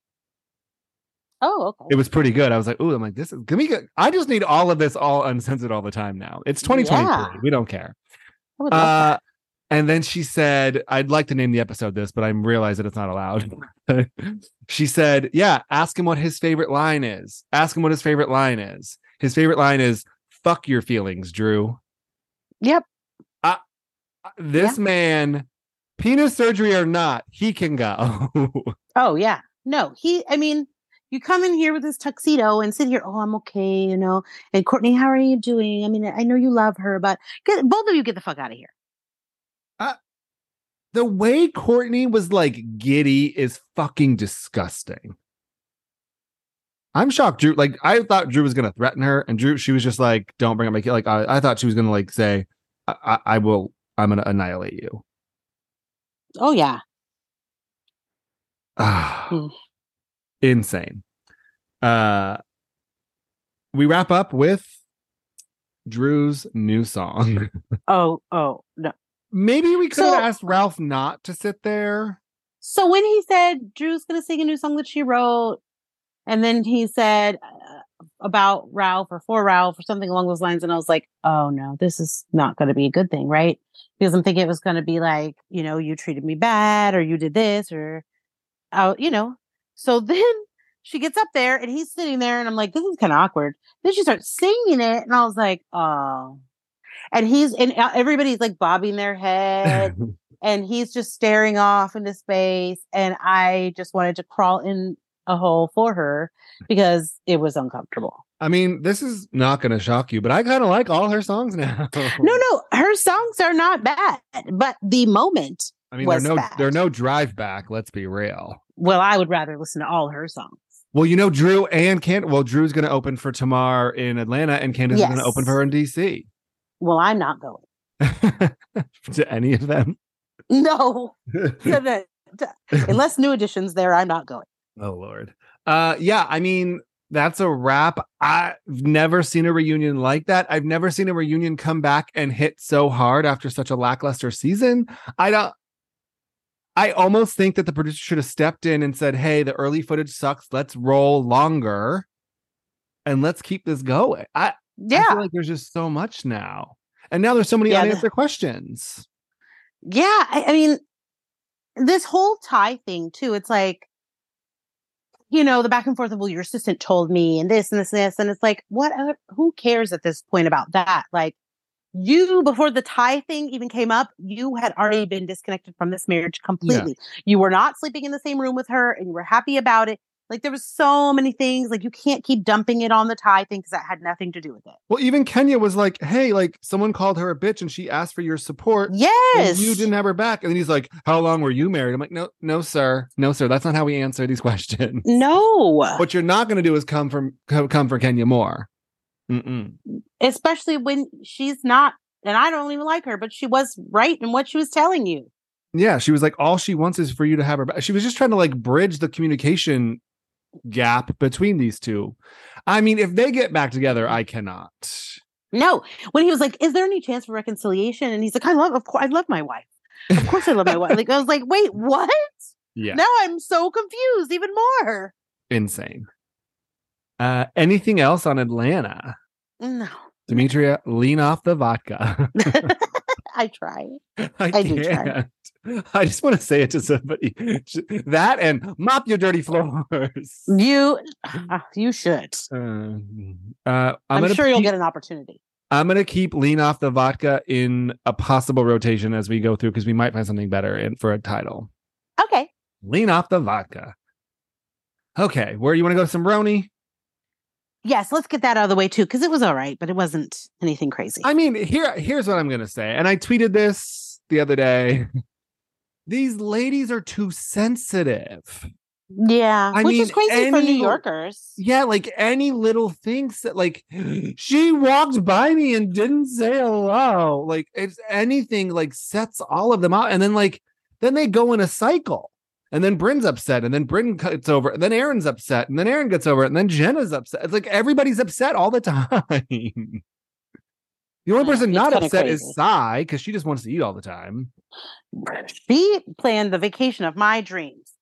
Oh, okay. it was pretty good i was like ooh i'm like this is can we get i just need all of this all uncensored all the time now it's 2023 Yeah. we don't care I would love uh, and then she said, I'd like to name the episode this, but I realize that it's not allowed. she said, Yeah, ask him what his favorite line is. Ask him what his favorite line is. His favorite line is, Fuck your feelings, Drew. Yep. This man, penis surgery or not, he can go. Oh, yeah. No, he. I mean, you come in here with this tuxedo and sit here. Oh, I'm okay. You know. And Courtney, how are you doing? I mean, I know you love her, but get both of you get the fuck out of here. the way Courtney was like giddy is fucking disgusting. I'm shocked, Drew. Like, I thought Drew was gonna threaten her, and Drew, she was just like, "Don't bring up my kid." Like, I, I thought she was gonna like say, I, I, "I will, I'm gonna annihilate you." Oh yeah. Mm. Insane. Uh, we wrap up with Drew's new song. Oh oh no. Maybe we could have asked Ralph not to sit there. So when he said Drew's going to sing a new song that she wrote, and then he said uh, about Ralph or for Ralph or something along those lines, and I was like, oh no, this is not going to be a good thing, right? Because I'm thinking it was going to be like, you know, you treated me bad or you did this or, uh, you know. So then she gets up there and he's sitting there, and I'm like, this is kind of awkward. Then she starts singing it, and I was like, oh. And he's and uh, everybody's like bobbing their head and he's just staring off into space and i just wanted to crawl in a hole for her because it was uncomfortable I mean, this is not going to shock you, but I kind of like all her songs now. no no her songs are not bad but the moment I mean, there are no bad. there are no drive back. Let's be real. Well i would rather listen to all her songs Well, you know, Drew and Can. Well, Drew's going to open for Tamar in Atlanta, and Candace is going to open for her in DC. well i'm not going to any of them. no the- unless New Edition's there i'm not going Oh Lord. Uh yeah, I mean that's a wrap. I've never seen a reunion like that. I've never seen a reunion come back and hit so hard after such a lackluster season. I don't I almost think that the producer should have stepped in and said, "Hey, the early footage sucks. Let's roll longer and let's keep this going." I, I yeah feel like there's just so much now. And now there's so many Yeah, the- unanswered questions. yeah I, I mean this whole tie thing too it's like you know the back and forth of well your assistant told me and this and this and this and it's like what uh, who cares at this point about that like you before the tie thing even came up you had already been disconnected from this marriage completely you were not sleeping in the same room with her and you were happy about it like there was so many things like you can't keep dumping it on the tie thing because that had nothing to do with it Well, even Kenya was like, "Hey, like someone called her a bitch and she asked for your support." yes you didn't have her back. And then he's like, How long were you married? I'm like, No, no, sir. No, sir. That's not how we answer these questions. no What you're not going to do is come from come, come for Kenya Moore. Mm-mm. especially when she's not and I don't even like her, but she was right in what she was telling you. Yeah, she was like, all she wants is for you to have her back. She was just trying to like bridge the communication gap between these two. I mean, if they get back together, I cannot. No, when he was like, "Is there any chance for reconciliation?" and he's like, "I love, of course, I love my wife. Of course, I love my wife." Like I was like, "Wait, what?" Yeah, Now I'm so confused, even more. insane. Uh, anything else on Atlanta? No, Demetria, lean off the vodka. I try. I, I do try. I just want to say it to somebody. That and mop your dirty floors. You, uh, you should. Uh, uh, I'm, I'm, sure you'll get an opportunity. I'm gonna keep lean off the vodka in a possible rotation as we go through because we might find something better in for a title. Okay. Lean off the vodka. Okay, where you want to go? Some brony? Yes, let's get that out of the way too, because it was all right, but it wasn't anything crazy. I mean, here here's what I'm gonna say, and I tweeted this the other day. These ladies are too sensitive. yeah, I which is mean, crazy for New Yorkers. Yeah, like any little things that like she walked by me and didn't say hello. Like it's anything like sets all of them out. And then like then they go in a cycle. And then Brynn's upset, and then Brynn gets over, and then Erin's upset, and then Erin gets over it, and then Jenna's upset. It's like everybody's upset all the time. the only person it's not upset crazy. is Sai because she just wants to eat all the time. She planned the vacation of my dreams.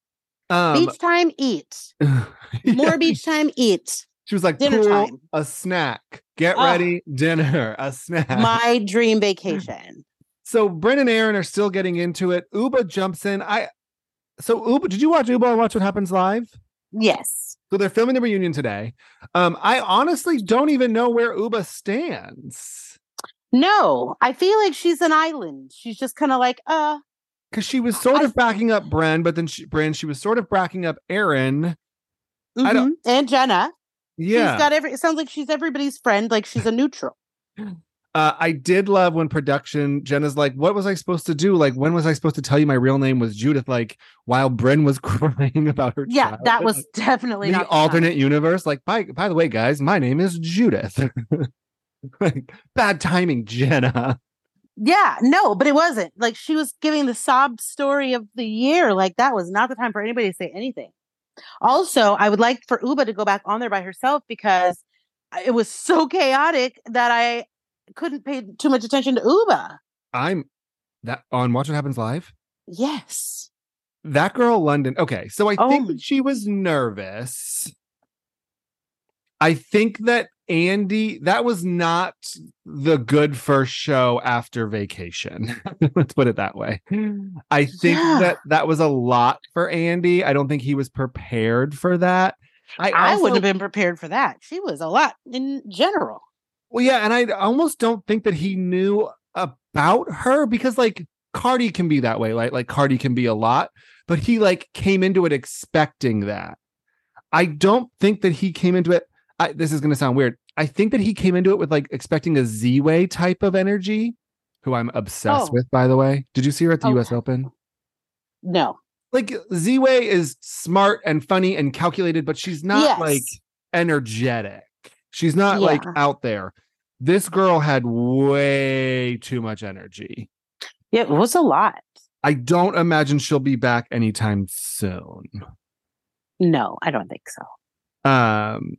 Um, beach time, eat. More beach time, eat. She was like, dinner pool, time. a snack, get ready, dinner, a snack. My dream vacation. so Brynn and Erin are still getting into it. Ubah jumps in. I so Ubah, did you watch Ubah and watch what happens live? Yes. So they're filming the reunion today. Um, I honestly don't even know where Ubah stands No, I feel like she's an island. She's just kind of like, uh, because she was sort I- of backing up Brynn, but then she, Brynn, she was sort of backing up Erin. I don't- mhm. and Jenna. Yeah, She's got every. It sounds like she's everybody's friend. Like she's a neutral. uh, I did love when production Jenna's like, "What was I supposed to do? Like, when was I supposed to tell you my real name was Judith?" Like, while Brynn was crying about her. Yeah, that was definitely the not time. alternate universe. Like, by by the way, guys, my name is Judith. like, bad timing, Jenna. Yeah, no, but it wasn't. Like she was giving the sob story of the year. Like that was not the time for anybody to say anything. Also, I would like for Ubah to go back on there by herself because it was so chaotic that I couldn't pay too much attention to Ubah. I'm that on Watch What Happens Live. Yes. That girl, London. Okay, so I Oh think she was nervous. I think that Andy, that was not the good first show after vacation. Let's put it that way. I think Yeah. that that was a lot for Andy. I don't think he was prepared for that. I, I also- wouldn't have been prepared for that. She was a lot in general. Well, yeah, and I almost don't think that he knew about her because like Cardi can be that way, like like Cardi can be a lot, but he like came into it expecting that. I don't think that he came into it. I, this is going to sound weird. I think that he came into it with like expecting a Ziwe type of energy, who I'm obsessed Oh. with, by the way. Did you see her at the Okay. U.S. Open? No. Like Ziwe is smart and funny and calculated, but she's not Yes. like energetic. She's not like out there. This girl had way too much energy. Yeah, It was a lot. I don't imagine she'll be back anytime soon. No, I don't think so. Um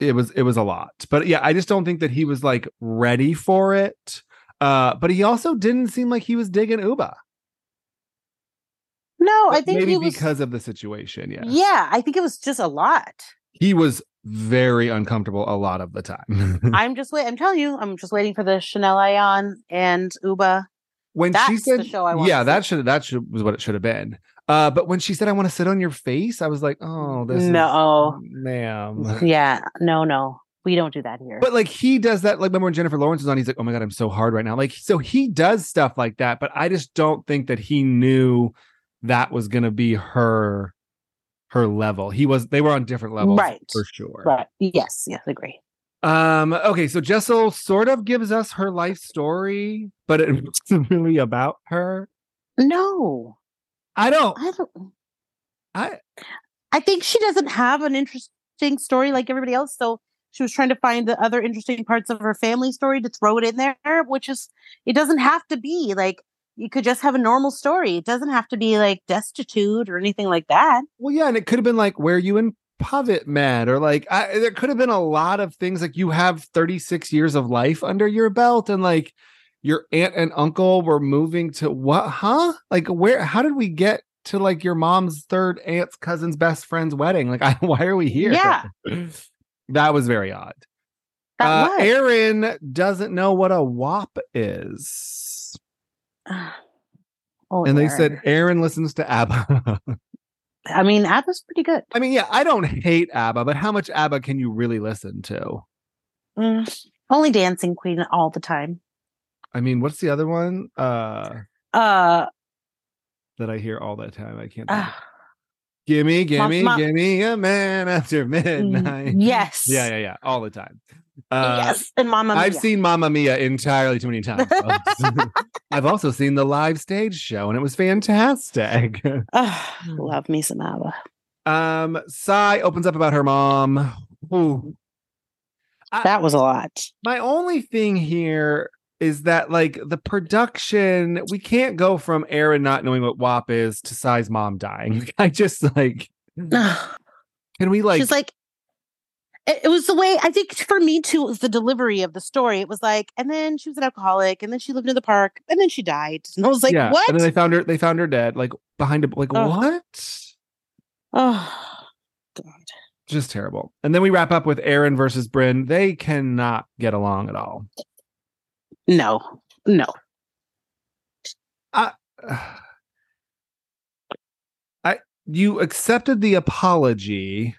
it was it was a lot. But yeah, I just don't think that he was like ready for it. Uh but he also didn't seem like he was digging Ubah. No, I think maybe he was. because of the situation, yeah. yeah, I think it was just a lot. He was very uncomfortable a lot of the time. I'm just wait. I'm telling you, I'm just waiting for the Chanel Ayan and Ubah. when she That's the said show I want yeah that should that should was what it should have been uh but when she said i want to sit on your face i was like oh this No. is ma'am Yeah, no, no, we don't do that here. but like he does that like remember when jennifer lawrence was on he's like oh my god i'm so hard right now like so he does stuff like that but i just don't think that he knew that was gonna be her her level he was they were on different levels Right. for sure right? Yes, yes, agree. Um, okay, so Jessel sort of gives us her life story, but it wasn't really about her. No, I don't I don't. I I think she doesn't have an interesting story like everybody else. So she was trying to find the other interesting parts of her family story to throw it in there, which is it doesn't have to be like you could just have a normal story. It doesn't have to be like destitute or anything like that. Well, yeah, and it could have been like where you and Pavit met, or like I, there could have been a lot of things. Like you have 36 years of life under your belt, and like your aunt and uncle were moving to what? Huh? Like where? How did we get to like your mom's third aunt's cousin's best friend's wedding? Like, I, why are we here? Yeah. that was very odd. That Uh, was. Erin doesn't know what a WAP is. oh, And they said Erin. Erin listens to ABBA. I mean, ABBA's pretty good. I mean, yeah, I don't hate ABBA, but how much ABBA can you really listen to? Mm, only Dancing Queen all the time. I mean, what's the other one uh Uh, that I hear all the time? I can't. Uh Gimme, gimme, Ma- gimme a man after midnight. yes. Yeah, yeah, yeah, all the time. Uh, yes. And Mama I've Mia. seen Mamma Mia entirely too many times. I've also seen the live stage show, and it was fantastic. Ugh, love me some ABBA. Um, Sai opens up about her mom. Ooh. I- That was a lot. my only thing here is that like the production, we can't go from Erin not knowing what WAP is to Sai's mom dying. I just like can we like She's like, it, was the way I think for me too. It was the delivery of the story. It was like, and then she was an alcoholic, and then she lived in the park, and then she died. And I was like, yeah. what? And then they found her they found her dead, like behind a like Ugh. what? oh God. Just terrible. And then we wrap up with Erin versus Brynn. They cannot get along at all. No, no. I I, you accepted the apology.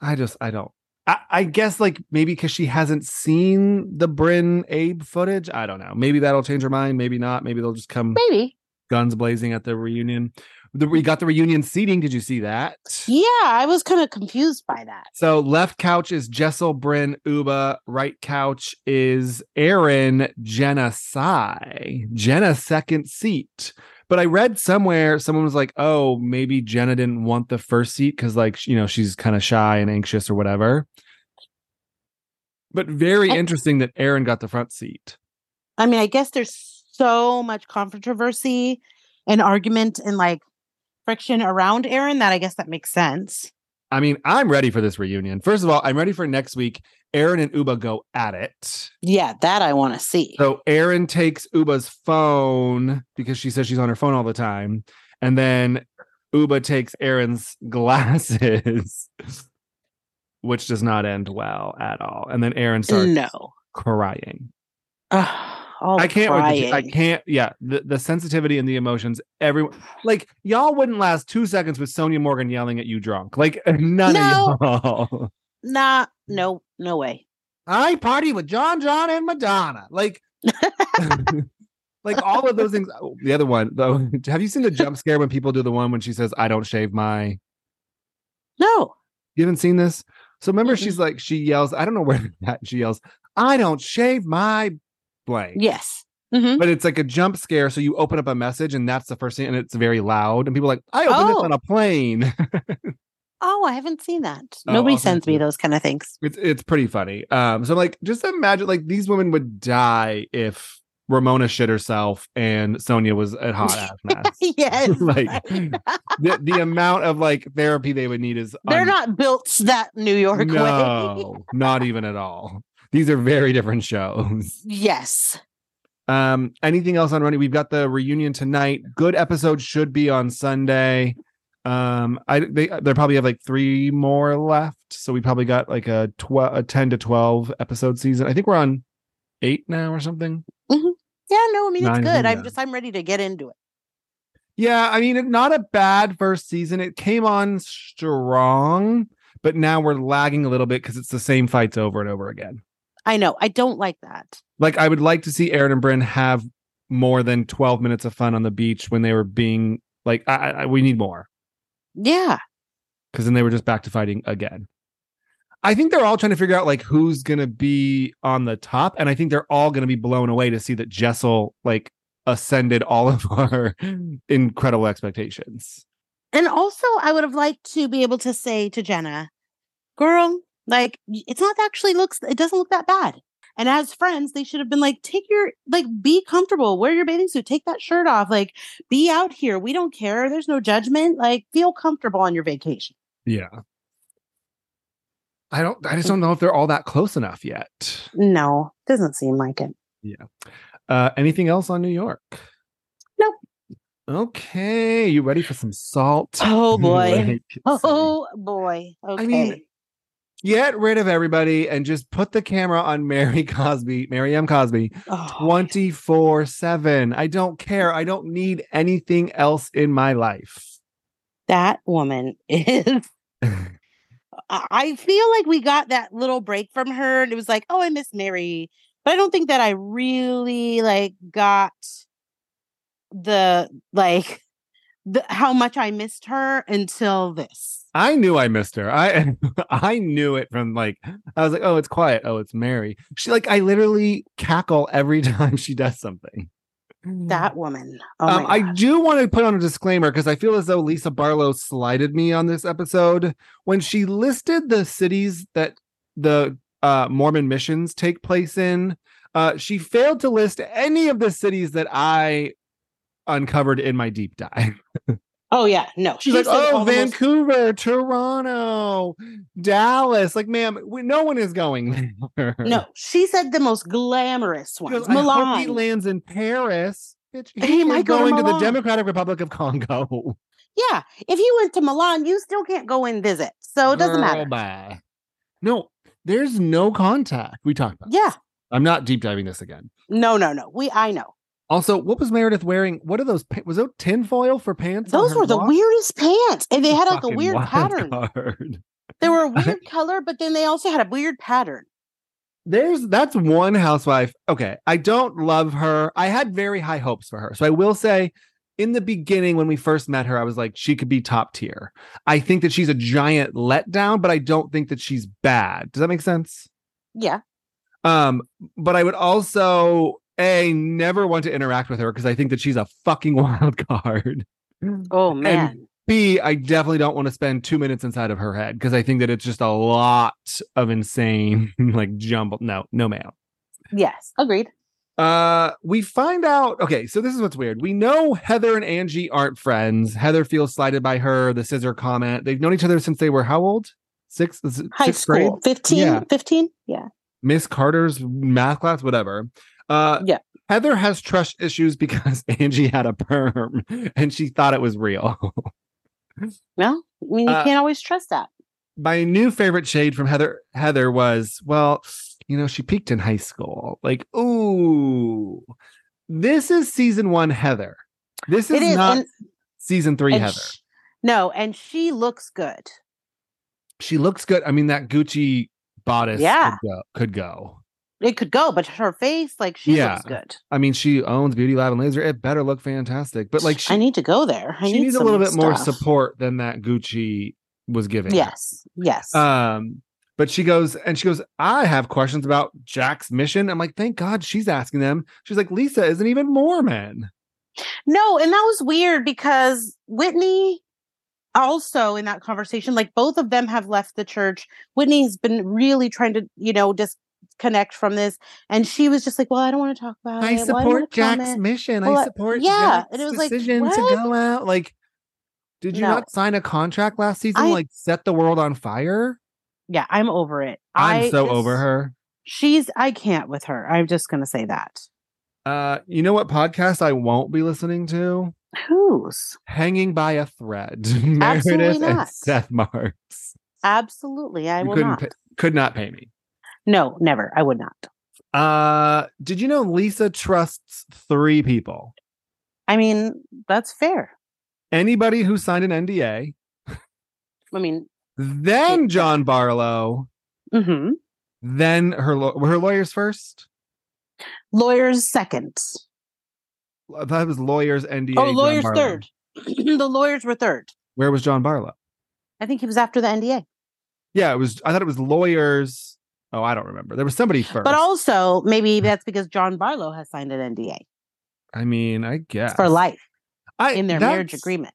I just I don't. I, I guess like maybe because she hasn't seen the Brynn Abe footage. I don't know. Maybe that'll change her mind. Maybe not. Maybe they'll just come Maybe. guns blazing at the reunion. The, we got the reunion seating. Did you see that? Yeah, I was kind of confused by that. So left couch is Jessel, Brynn, Ubah. Right couch is Erin, Jenna, Sai. Jenna second seat. But I read somewhere someone was like, "Oh, maybe Jenna didn't want the first seat because, like, you know, she's kind of shy and anxious or whatever." But very I- interesting that Erin got the front seat. I mean, I guess there's so much controversy and argument and like friction around Erin that I guess that makes sense. I mean, I'm ready for this reunion. First of all, I'm ready for next week. Erin and Ubah go at it. Yeah, that I want to see. So Aaron takes Ubah's phone because she says she's on her phone all the time. And then Ubah takes Erin's glasses, which does not end well at all. And then Aaron starts no. crying. Ugh, all I can't, the- I can't, yeah. The, the sensitivity and the emotions, everyone, like, y'all wouldn't last two seconds with Sonja Morgan yelling at you drunk. Like, none No. of y'all. Nah, no, no way. I party with John, John, and Madonna. Like, like all of those things. oh, The other one, though, have you seen the jump scare when people do the one when she says, "I don't shave my"? No. You haven't seen this? So remember, Mm-mm. she's like, she yells. I don't know where that she yells. I don't shave my blank. Yes. hmm But it's like a jump scare. So you open up a message, and that's the first thing, and it's very loud, and people are like, I opened this Oh. on a plane. Oh, I haven't seen that. Oh, Nobody I'll sends me those kind of things. It's it's pretty funny. Um, so I'm like, just imagine like these women would die if Ramona shit herself and Sonia was a hot ass mess. yes. like the, the amount of like therapy they would need is They're un- not built that New York way. no, not even at all. These are very different shows. yes. Um, anything else on running? We've got the reunion tonight. Good episode should be on Sunday. Um, I they they probably have like three more left, so we probably got like a twelve, a ten to twelve episode season. I think we're on eight now or something. Yeah, no, I mean it's good. yeah. I'm just I'm ready to get into it. Yeah, I mean, not a bad first season. It came on strong, but now we're lagging a little bit because it's the same fights over and over again. I know. I don't like that. Like, I would like to see Erin and Brynn have more than 12 minutes of fun on the beach when they were being like, I, I, we need more Yeah. because then they were just back to fighting again. I think they're all trying to figure out like who's going to be on the top. And I think they're all going to be blown away to see that Jessel like ascended all of our mm. incredible expectations. And also I would have liked to be able to say to Jenna, girl, like it's not actually looks it doesn't look that bad. And as friends, they should have been like, take your like be comfortable, wear your bathing suit, take that shirt off, like be out here. We don't care. There's no judgment. Like feel comfortable on your vacation. Yeah. I don't I just don't know if they're all that close enough yet. No, doesn't seem like it. Yeah. Uh anything else on New York? Nope. Okay, you ready for some salt? Oh boy. Oh boy. Okay. mean, Get rid of everybody and just put the camera on Mary Cosby, Mary M. Cosby, Oh, 24 7. I don't care. I don't need anything else in my life. that woman is I feel like we got that little break from her and it was like, oh, I miss Mary. But I don't think that I really like got the like the how much I missed her until this. I knew I missed her. I I knew it from like I was like, oh, it's quiet. Oh, it's Mary. She like I literally cackle every time she does something. That woman. Oh um, I do want to put on a disclaimer because I feel as though Lisa Barlow slighted me on this episode when she listed the cities that the uh, Mormon missions take place in. Uh, she failed to list any of the cities that I uncovered in my deep dive. Oh yeah, no. She's she like, said "Oh, the most- Vancouver, Toronto, Dallas." Like, ma'am, we, no one is going there. No, she said the most glamorous ones. goes, I hope he Milan. lands in Paris. Bitch, He he might go to going to the Democratic Republic of Congo. Yeah, if you went to Milan, you still can't go and visit, so it doesn't Girl, matter. bye. No, there's no contact. We talked about. Yeah, this. I'm not deep diving this again. no, no, no. We, I know. Also, what was Meredith wearing? What are those? Was those tinfoil for pants? Those were the weirdest pants, and they had like a weird pattern. card. They were a weird color, but then they also had a weird pattern. There's that's one housewife. Okay, I don't love her. I had very high hopes for her. So I will say in the beginning when we first met her, I was like she could be top tier. I think that she's a giant letdown, but I don't think that she's bad. Does that make sense? Yeah, Um, but I would also a never want to interact with her because I think that she's a fucking wild card. Oh man. B, I definitely don't want to spend two minutes inside of her head because I think that it's just a lot of insane, like jumble. No, no, ma'am. yes, agreed. Uh, we find out. Okay, so this is what's weird. We know Heather and Angie aren't friends. Heather feels slighted by her. The scissor comment. They've known each other since they were how old? Six, High sixth school, grade. 15, Yeah. 15? Yeah. Miss Carter's math class, whatever. Uh, Yeah. Heather has trust issues because Angie had a perm and she thought it was real. No, I mean, you Uh, can't always trust that. my new favorite shade from Heather Heather was, well, you know, she peaked in high school. Like, ooh, this is season one Heather. This is, is. not and, season three Heather. sh- no, and she looks good. she looks good. I mean, that Gucci bodice Yeah. could go. Could go. It could go, but her face, like, she Yeah. looks good. I mean, she owns Beauty Lab and Laser. It better look fantastic. But like, she, I need to go there. I she need needs a little bit more support than that Gucci was giving. her. Yes, yes. Um, but she goes and she goes, I have questions about Jack's mission. I'm like, thank God she's asking them. She's like, Lisa isn't even Mormon. No, and that was weird because Whitney also in that conversation, like both of them have left the church. Whitney's been really trying to, you know, disconnect from this. And she was just like, Well, I don't want to talk about I it. Well, don't support Jack's comment." mission. Well, I I- support yeah, Jack's and it was like, decision to go out. Like, did you No. not sign a contract last season? I- like, set the world on fire? Yeah, I'm over it. I'm I so just- over her. She's I can't with her. I'm just gonna say that. Uh, you know what podcast I won't be listening to? Whose? Hanging by a thread. Absolutely Meredith and. Seth Marks. Absolutely. I You will couldn't not. pay- could not pay me. No, never. I would not. Uh, did you know Lisa trusts three people? I mean, that's fair. Anybody who signed an NDA, I mean, then John Barlow, hmm then her her lawyers first. lawyers second. That was lawyers NDA. Oh, lawyers third. the lawyers were third. Where was John Barlow? I think he was after the NDA. Yeah, it was. I thought it was lawyers. Oh, I don't remember. There was somebody first. But also, maybe that's because John Barlow has signed an NDA I mean, I guess for life I, in their marriage agreement.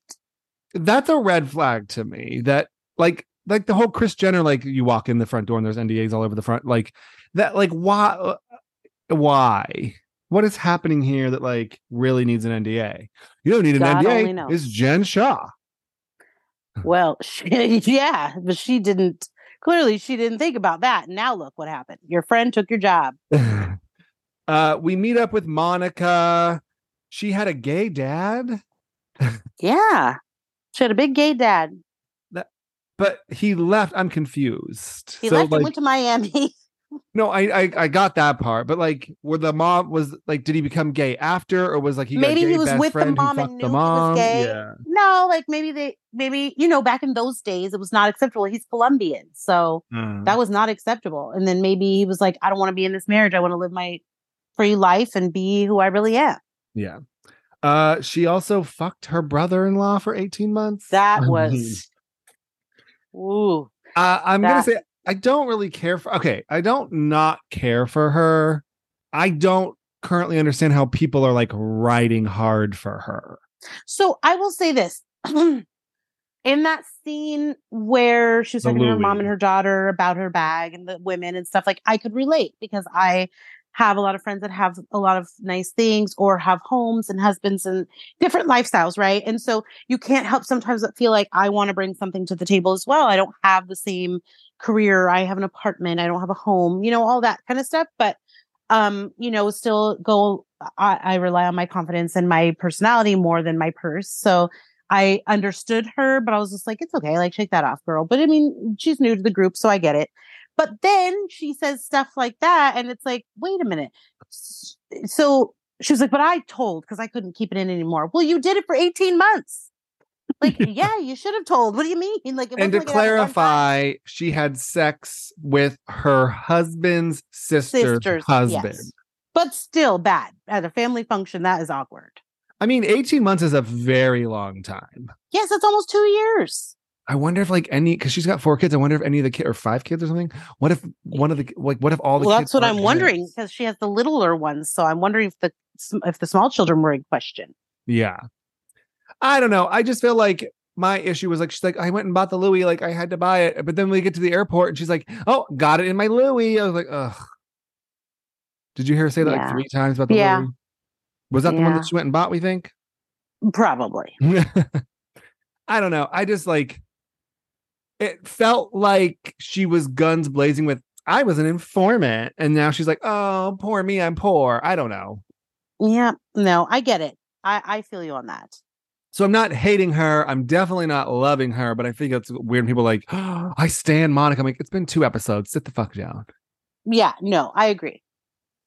That's a red flag to me. That like like the whole Kris Jenner like you walk in the front door and there's NDAs all over the front like that like why uh, why? What is happening here that like really needs an NDA? You don't need an God NDA. It's Jen Shah. Well, she, yeah, but she didn't. Clearly, she didn't think about that. Now look what happened. Your friend took your job. uh, we meet up with Monica. She had a gay dad, Yeah, she had a big gay dad. but he left. I'm confused. He so left like, and went to Miami. no, I, I I got that part, but like, were the mom was like, did he become gay after, or was like he got Maybe he was best with the mom and knew the he was mom? gay. Yeah, no, like maybe they, maybe you know, back in those days, it was not acceptable. He's Colombian, so Mm. that was not acceptable. And then maybe he was like, I don't want to be in this marriage. I want to live my free life and be who I really am. yeah. Uh, she also fucked her brother-in-law for 18 months. That was, ooh, Uh, I'm That- gonna say I don't really care for. Okay, I don't not care for her. I don't currently understand how people are like riding hard for her. So I will say this. In that scene where she was The talking to her mom and her daughter about her bag and the women and stuff, like I could relate because I have a lot of friends that have a lot of nice things or have homes and husbands and different lifestyles, right? And so you can't help sometimes feel like I want to bring something to the table as well. I don't have the same career. I have an apartment. I don't have a home, you know, all that kind of stuff. But um, you know, still go I, I rely on my confidence and my personality more than my purse. So I understood her, but I was just like, it's okay, like shake that off, girl. But I mean, she's new to the group, so I get it. But then she says stuff like that, and it's like, wait a minute. So she was like, but I told because I couldn't keep it in anymore. Well, you did it for 18 months. Like, yeah, you should have told. What do you mean? Like, it and to like it happened one time. clarify, she had sex with her husband's sister's, Sisters, husband. yes. but still bad at a family function. That is awkward. I mean, 18 months is a very long time. Yes, it's almost two years. I wonder if like any because she's got four kids. I wonder if any of the kids or five kids or something. What if one of the like what if all the well, kids that's what I'm wondering because she has the littler ones. So I'm wondering if the if the small children were in question. Yeah. I don't know. I just feel like my issue was like she's like, I went and bought the Louis, like I had to buy it. But then we get to the airport and she's like, Oh, got it in my Louis. I was like, ugh. Did you hear her say that like three times about the Yeah. Louis? Was that the one that she went and bought, we think? Probably. I don't know. I just like it felt like she was guns blazing with I was an informant, and now she's like, Oh, poor me, I'm poor. I don't know. Yeah. No, I get it. I I feel you on that. So I'm not hating her. I'm definitely not loving her, but I think it's weird. when People are like, oh, I stand Monica. I'm like, it's been two episodes. Sit the fuck down. Yeah. No, I agree.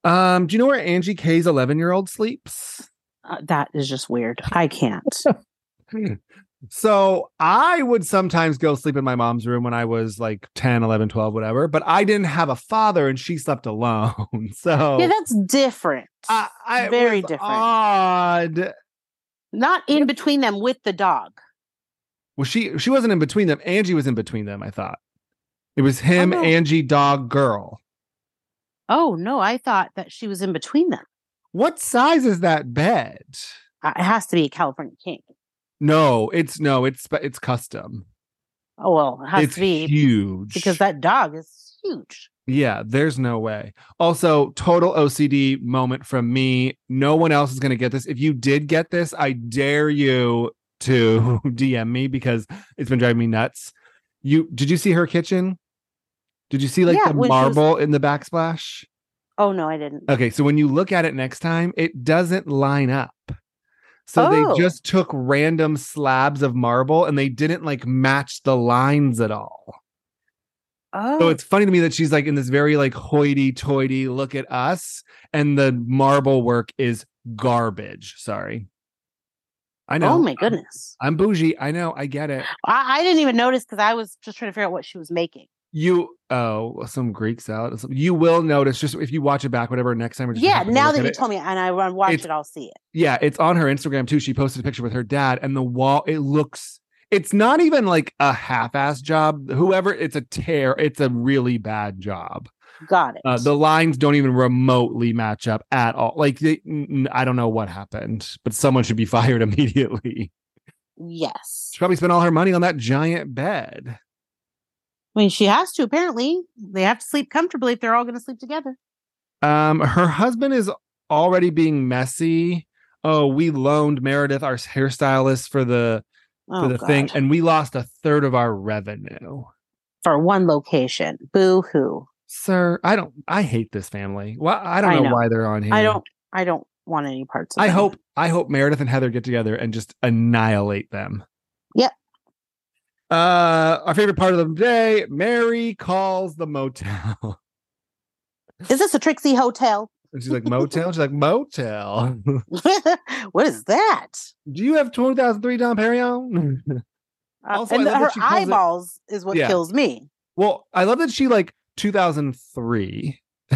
Um, do you know where Angie K's 11 year old sleeps? Uh, that is just weird. I can't. So I would sometimes go sleep in my mom's room when I was like 10, 11, 12, whatever, but I didn't have a father and she slept alone. So yeah, that's different. I, I very different. Odd. Not in between them with the dog. Well, she she wasn't in between them. Angie was in between them, I thought. It was him, no. Angie, dog, girl. Oh no, I thought that she was in between them. What size is that bed? Uh, it has to be a California king. No, it's no, it's it's custom. Oh well, it has it's to be huge because that dog is huge. Yeah, there's no way. Also, total OCD moment from me. No one else is going to get this. If you did get this, I dare you to DM me because it's been driving me nuts. You did you see her kitchen? Did you see like Yeah, the she was- marble in the backsplash? Oh no, I didn't. Okay, so when you look at it next time, it doesn't line up. So Oh. they just took random slabs of marble and they didn't like match the lines at all. Oh, So it's funny to me that she's like in this very like hoity-toity look at us, and the marble work is garbage. Sorry. I know. oh my goodness. I'm bougie. I know. I get it. I, I didn't even notice because I was just trying to figure out what she was making. You oh some Greek salad. You will notice just if you watch it back, whatever. Next time, Yeah, now that you told me and I run watch It's- it, I'll see it. yeah, it's on her Instagram too. She posted a picture with her dad, and the wall. It looks. It's not even like a half-ass job. Whoever, it's a tear. It's a really bad job. Got it. Uh, the lines don't even remotely match up at all. Like they, I don't know what happened, but someone should be fired immediately. yes. She probably spent all her money on that giant bed. I mean, she has to. Apparently, they have to sleep comfortably if they're all going to sleep together. Um, her husband is already being messy. Oh, we loaned Meredith our hairstylist for the for Oh, the thing, and we lost a third of our revenue. for one location. Boo hoo. Sir, I don't. I hate this family. Well, I don't I know, know. why they're on here. I don't. I don't want any parts. of I them. hope. I hope Meredith and Heather get together and just annihilate them. Yep. Uh, our favorite part of the day: Mary calls the motel, Is this a Trixie hotel? And she's like, "Motel." She's like, "Motel." what is that? Do you have twenty thousand three Dom Perignon? Uh, Also, and her she calls it- eyeballs is what Yeah. kills me. well, I love that she like two thousand three.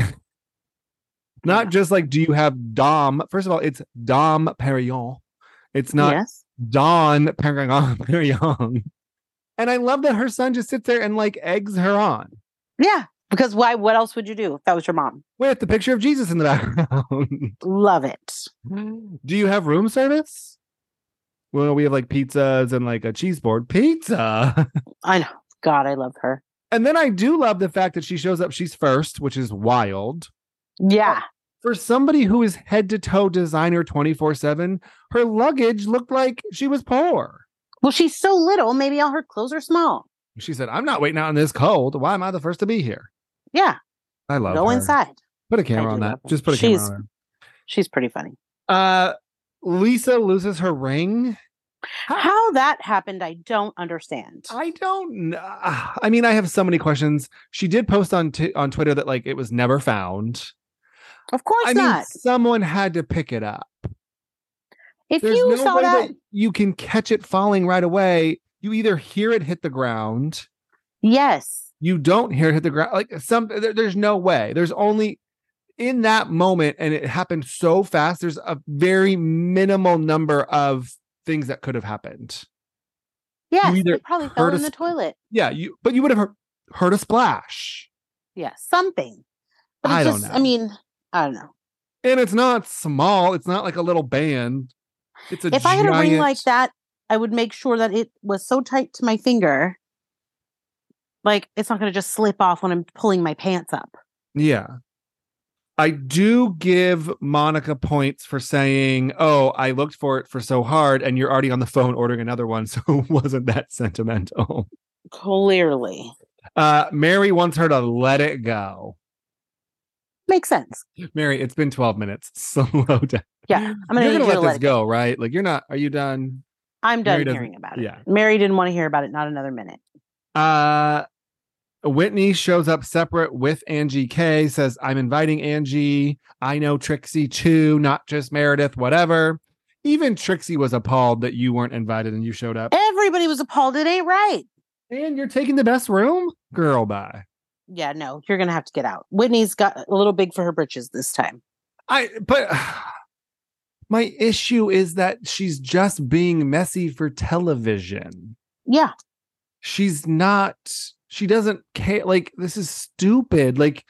Not Yeah. just like, do you have Dom? First of all, it's Dom Perignon. It's not yes. Don Perignon. Perignon. And I love that her son just sits there and like eggs her on Yeah. Because why? What else would you do if that was your mom? with the picture of Jesus in the background. Love it. do you have room service? Well, we have like pizzas and like a cheese board. Pizza. I know. God, I love her. and then I do love the fact that she shows up. She's first, which is wild. Yeah. For somebody who is head to toe designer 24 7, her luggage looked like she was poor. Well, she's so little. Maybe all her clothes are small. She said, I'm not waiting out in this cold. Why am I the first to be here? Yeah. I love Go her. inside. Put a camera on that. her. Just put a She's- camera on She's pretty funny. Uh Lisa loses her ring. How that happened, I don't understand. I don't know. I mean, I have so many questions. She did post on t- on Twitter that like it was never found. Of course I mean, not. someone had to pick it up. If There's you no saw way that, that you can catch it falling right away. You either hear it hit the ground, yes. You don't hear it hit the ground. Like some, there- there's no way. There's only in that moment, and it happened so fast. There's a very minimal number of things that could have happened. Either It probably fell in the sp- toilet. Yeah, you, but you would have heard, heard a splash, Yeah. Something. But I don't just, know. I mean, I don't know. and it's not small. It's not like a little band. It's a if I had a ring like that, I would make sure that it was so tight to my finger. Like it's not going to just slip off when I'm pulling my pants up. Yeah. I do give Monica points for saying, "Oh, I looked for it for so hard, and you're already on the phone ordering another one, so it wasn't that sentimental." Clearly. Uh, Mary wants her to let it go. Makes sense. Mary, it's been 12 minutes. Slow down. Yeah. I'm going you're to gonna need you let to let this it go. go, right? Like you're not. Are you done? I'm done doesn't- hearing about it. yeah. Mary didn't want to hear about it. Not another minute. Uh, Whitney shows up separate with Angie K. Says, "I'm inviting Angie. I know Trixie too, not just Meredith. Whatever." Even Trixie was appalled that you weren't invited and you showed up. Everybody was appalled. It ain't right. And you're taking the best room, girl. Bye. Yeah, no, you're going to have to get out. Whitney's got a little big for her britches this time. I. But my issue is that she's just being messy for television. Yeah. She's not she doesn't care like this is stupid like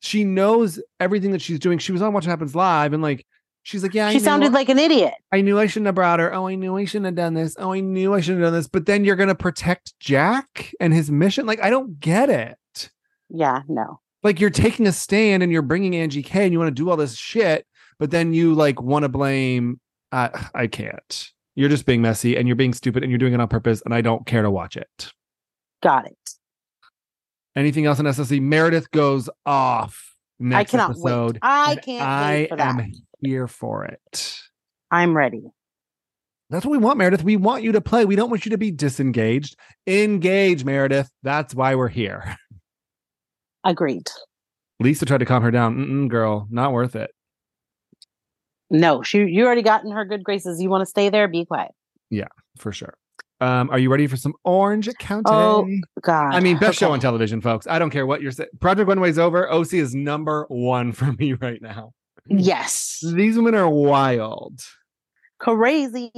she knows everything that she's doing. She was on watch what happens live and like she's like yeah I she sounded like an idiot. i knew i shouldn't have brought her. Oh i knew i shouldn't have done this. Oh i knew i shouldn't have done this. But then you're gonna protect jack and his mission? Like i don't get it. Yeah, no. like you're taking a stand and you're bringing angie k and you want to do all this shit but then you like want to blame uh, i can't you're just being messy and you're being stupid and you're doing it on purpose and i don't care to watch it Got it. Anything else in SLC? Meredith goes off next I cannot episode. wait. I can't I wait for that. am here for it. I'm ready. That's what we want, Meredith. We want you to play. We don't want you to be disengaged. Engage, Meredith. That's why we're here. Agreed. Lisa tried to calm her down. Mm-mm, girl, not worth it. No, she you already got in her good graces. You want to stay there? Be quiet. Yeah, for sure. Um, are you ready for some Orange County? Oh, God. I mean, best show on television, folks. I don't care what you're saying. Project Runway's over. OC is number one for me right now. Yes. These women are wild. Crazy.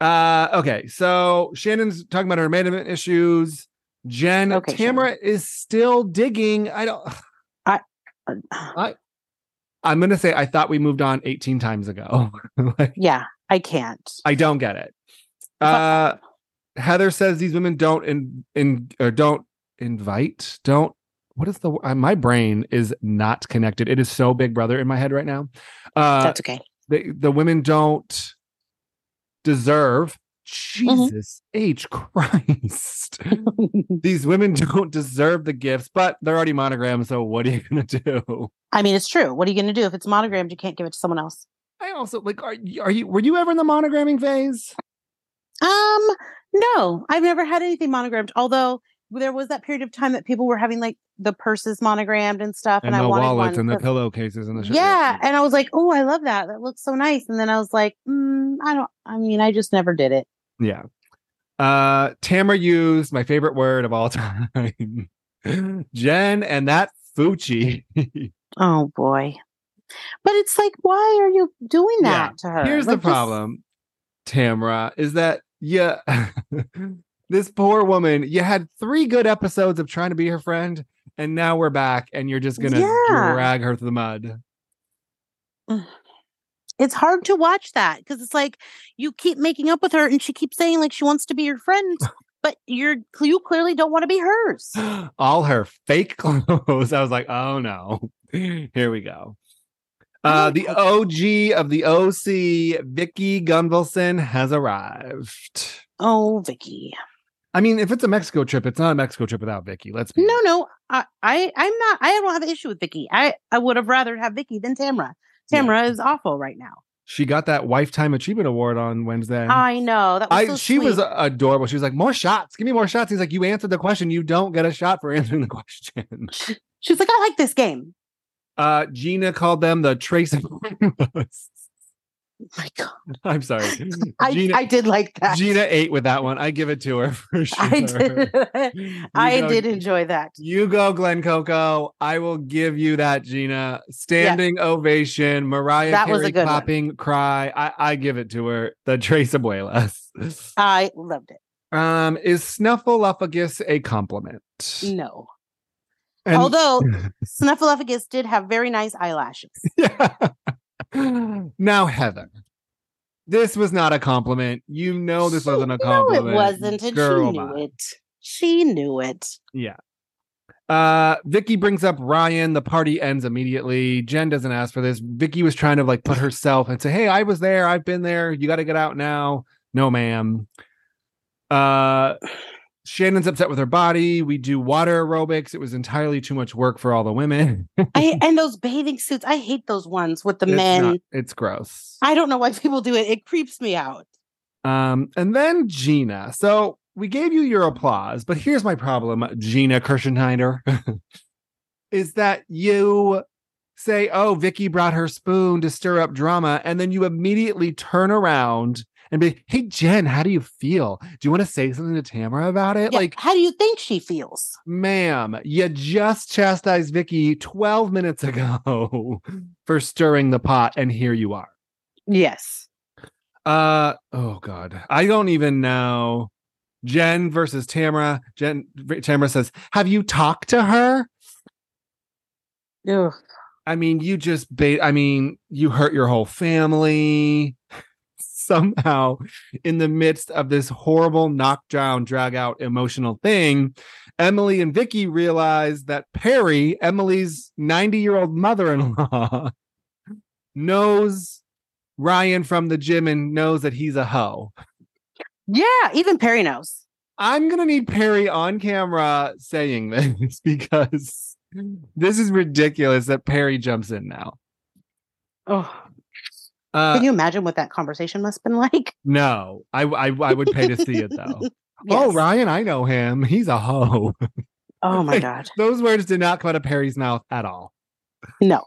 Uh, okay, so Shannon's talking about her abandonment issues. Jen, Okay, Tamara is still digging. I don't. I, uh, I'm gonna say I thought we moved on 18 times ago. like, Yeah, I can't. I don't get it. Uh, Heather says these women don't in in or don't invite, don't what is the uh, my brain is not connected. It is so Big Brother in my head right now. Uh, That's okay. the the women don't deserve. Mm-hmm. Jesus H Christ. These women don't deserve the gifts, but they're already monogrammed. So what are you gonna do? I mean, it's true. What are you going to do if it's monogrammed? You can't give it to someone else. I also like. Are you, are you? Were you ever in the monogramming phase? Um, no, I've never had anything monogrammed. Although there was that period of time that people were having like the purses monogrammed and stuff, and, And I the wanted wallets one. and the pillowcases and the shit. yeah, and I was like, oh, I love that. That looks so nice. And then I was like, mm, I don't. I mean, I just never did it. Yeah. Uh Tamara used my favorite word of all time. Jen and that Fucci. Oh boy. But it's like, why are you doing Yeah, that to her? Here's Like, the just- problem, Tamara, is that yeah, this poor woman, you had three good episodes of trying to be her friend, and now we're back, and you're just gonna Yeah. drag her through the mud. It's hard to watch that because it's like you keep making up with her and she keeps saying like she wants to be your friend, but you're you clearly don't want to be hers. all her fake clothes. I was like, oh no, here we go. Uh, the OG of the OC, Vicki Gunvalson, has arrived. Oh, Vicki. I mean, if it's a Mexico trip, it's not a Mexico trip without Vicki. Let's be No, honest. no, I, I, I'm not. I don't have an issue with Vicki. I, I would have rather have Vicki than Tamra. Yeah. Tamra is awful right now. She got that Lifetime Achievement Award on Wednesday. I know that was I so she was adorable. She was like, "More shots, give me more shots." He's like, "You answered the question. You don't get a shot for answering the question." She was like, I like this game. Uh, Gina called them the Tres. My God, I'm sorry, I, Gina. I did like that. Gina ate with that one. I give it to her for sure. I did. I go- did enjoy that. You go, Glen Coco. I will give you that, Gina. Standing ovation. Mariah That was a Carey good one. clapping, cry. I, I give it to her. The Tres Abuelas. I loved it. Um, is Snuffleupagus a compliment? No, And- although Snuffleupagus did have very nice eyelashes. Yeah. now, Heather, this was not a compliment. You know this She- wasn't a No, compliment. it wasn't, and Girl, she knew bye. it. She knew it. Yeah. Uh Vicki brings up Ryan. The party ends immediately. Jen doesn't ask for this. Vicki was trying to like put herself and say, Hey, I was there, I've been there. You gotta get out now. No, ma'am. Uh Shannon's upset with her body. We do water aerobics. It was entirely too much work for all the women. I and those bathing suits. I hate those ones with the It's men. not- it's gross. I don't know why people do it. It creeps me out. Um, and then Gina. So we gave you your applause, but here's my problem, Gina Kirschenheiter, is that you say, "Oh, Vicki brought her spoon to stir up drama," and then you immediately turn around and be, "Hey, Jen, how do you feel? Do you want to say something to Tamara about it?" Yeah, Like, how do you think she feels? ma'am, you just chastised Vicki 12 minutes ago for stirring the pot, and here you are. Yes. Uh oh god. I don't even know. Jen versus Tamara. Jen Tamara says, "Have you talked to her?" Ugh. I mean, you just ba- I mean, you hurt your whole family. Somehow, in the midst of this horrible knockdown, drag out emotional thing, Emily and Vicki realize that Perry, Emily's 90 year old mother in law, knows Ryan from the gym and knows that he's a hoe. Yeah, even Perry knows. I'm gonna need Perry on camera saying this because this is ridiculous that Perry jumps in now. Oh, Uh, can you imagine what that conversation must have been like? no, I, I I would pay to see it though. Oh, Ryan, I know him. He's a hoe. Oh my Like, god. Those words did not come out of Perry's mouth at all. No.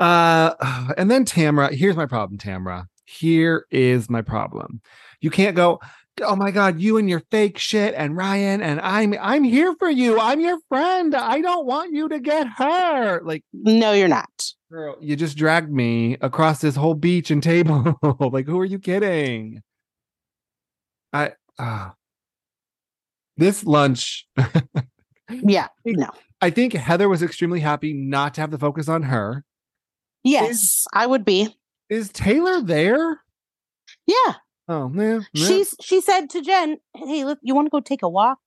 Uh, and then Tamara. Here's my problem, Tamara. Here is my problem. You can't go. Oh my God, you and your fake shit, and Ryan, and I'm I'm here for you. I'm your friend. I don't want you to get hurt. Like, No, you're not. girl, you just dragged me across this whole beach and table. like, who are you kidding? I uh, this lunch. Yeah. No. I think Heather was extremely happy not to have the focus on her. Yes, I would be. Is Taylor there? Yeah. Oh, yeah. yeah. She's she said to Jen, "Hey, look, you want to go take a walk?"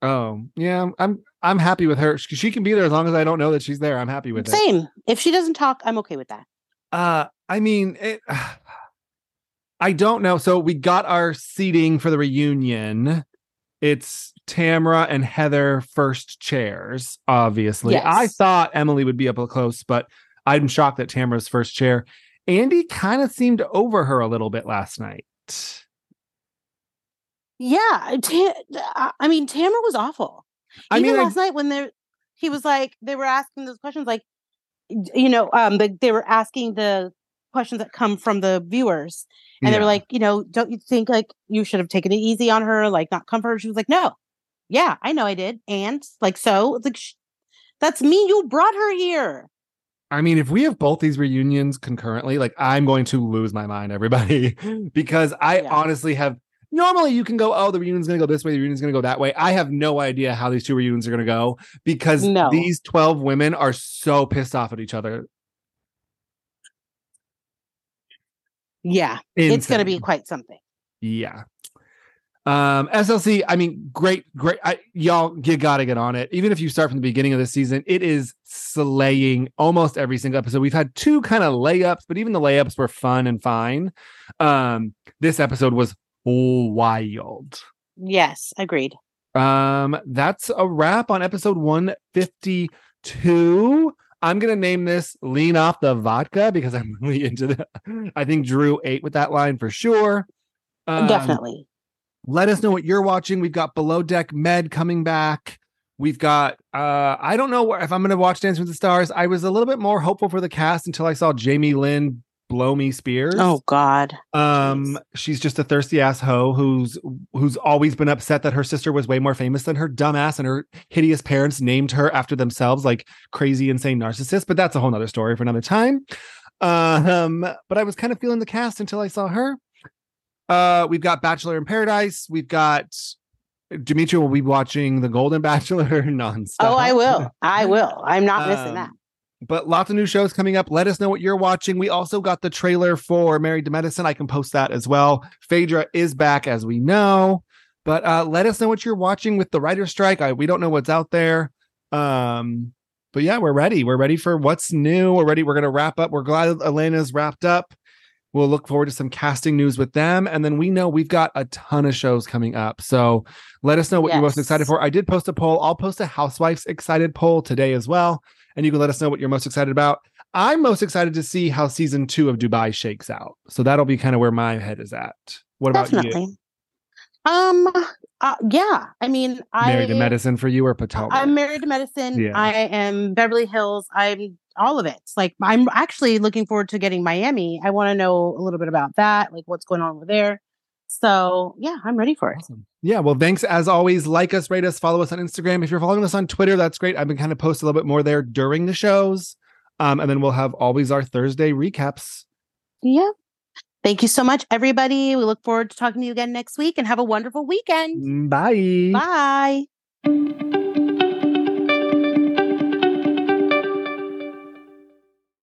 Oh, yeah. I'm I'm happy with her. She, she can be there as long as I don't know that she's there. I'm happy with it. Same. If she doesn't talk, I'm okay with that. Uh, I mean, it, I don't know. So we got our seating for the reunion. It's Tamra and Heather first chairs, obviously. Yes. I thought Emily would be up close, but I'm shocked that Tamra's first chair. Andy kind of seemed over her a little bit last night. Yeah, I I mean, Tamara was awful. I Even mean, I- last night when they he was like, they were asking those questions, like, you know, um, the, they were asking the questions that come from the viewers, and they were like, you know, don't you think like you should have taken it easy on her, like not come for her? She was like, no, yeah, I know I did, and like so, it's like sh- that's me. You brought her here. I mean, if we have both these reunions concurrently, like I'm going to lose my mind, everybody, because I Yeah. honestly have. Normally, you can go, oh, the reunion's going to go this way, the reunion's going to go that way. I have no idea how these two reunions are going to go because No. these 12 women are so pissed off at each other. Yeah, it's going to be quite something. Yeah. Um, SLC, I mean, great, great. I, y'all, you got to get on it. Even if you start from the beginning of the season, it is slaying almost every single episode. We've had two kind of layups, but even the layups were fun and fine. Um, this episode was wild. Yes, agreed. Um, that's a wrap on episode 152. I'm gonna name this lean off the vodka because I'm really into that. I think Drew ate with that line for sure. Um, Definitely. Let us know what you're watching. We've got Below Deck Med coming back. We've got uh I don't know if I'm going to watch Dance with the Stars. I was a little bit more hopeful for the cast until I saw Jamie Lynn blow me spears. Oh God. Um jeez. she's just a thirsty ass hoe who's who's always been upset that her sister was way more famous than her dumbass and her hideous parents named her after themselves like crazy insane narcissists, but that's a whole nother story for another time. Um but I was kind of feeling the cast until I saw her. Uh, we've got Bachelor in Paradise. We've got Demetria will be watching The Golden Bachelor nonstop. Oh, I will. I will. I'm not missing Um, that. But lots of new shows coming up. Let us know what you're watching. We also got the trailer for Married to Medicine. I can post that as well. Phaedra is back, as we know. But uh, let us know what you're watching with the writer's strike. I, we don't know what's out there. Um, but yeah, we're ready. We're ready for what's new. We're ready. We're going to wrap up. We're glad Elena's wrapped up. We'll look forward to some casting news with them. And then we know we've got a ton of shows coming up. So let us know what you're most excited for. I did post a poll. I'll post a Housewives excited poll today as well. And you can let us know what you're most excited about. I'm most excited to see how season two of Dubai shakes out. So that'll be kind of where my head is at. What about Definitely. you? Um. Uh, yeah. I mean, I Married to medicine for you or Potomac? I'm married to medicine. Yeah. I am Beverly Hills. I'm all of it. Like I'm actually looking forward to getting Miami. I want to know a little bit about that, like what's going on over there. So yeah, I'm ready for it. Awesome. Yeah. Well, thanks as always. Like us, rate us, follow us on Instagram. If you're following us on Twitter, that's great. I've been kind of posting a little bit more there during the shows. Um, and then we'll have always our Thursday recaps. Yeah. Thank you so much, everybody. We look forward to talking to you again next week and have a wonderful weekend. Bye. Bye.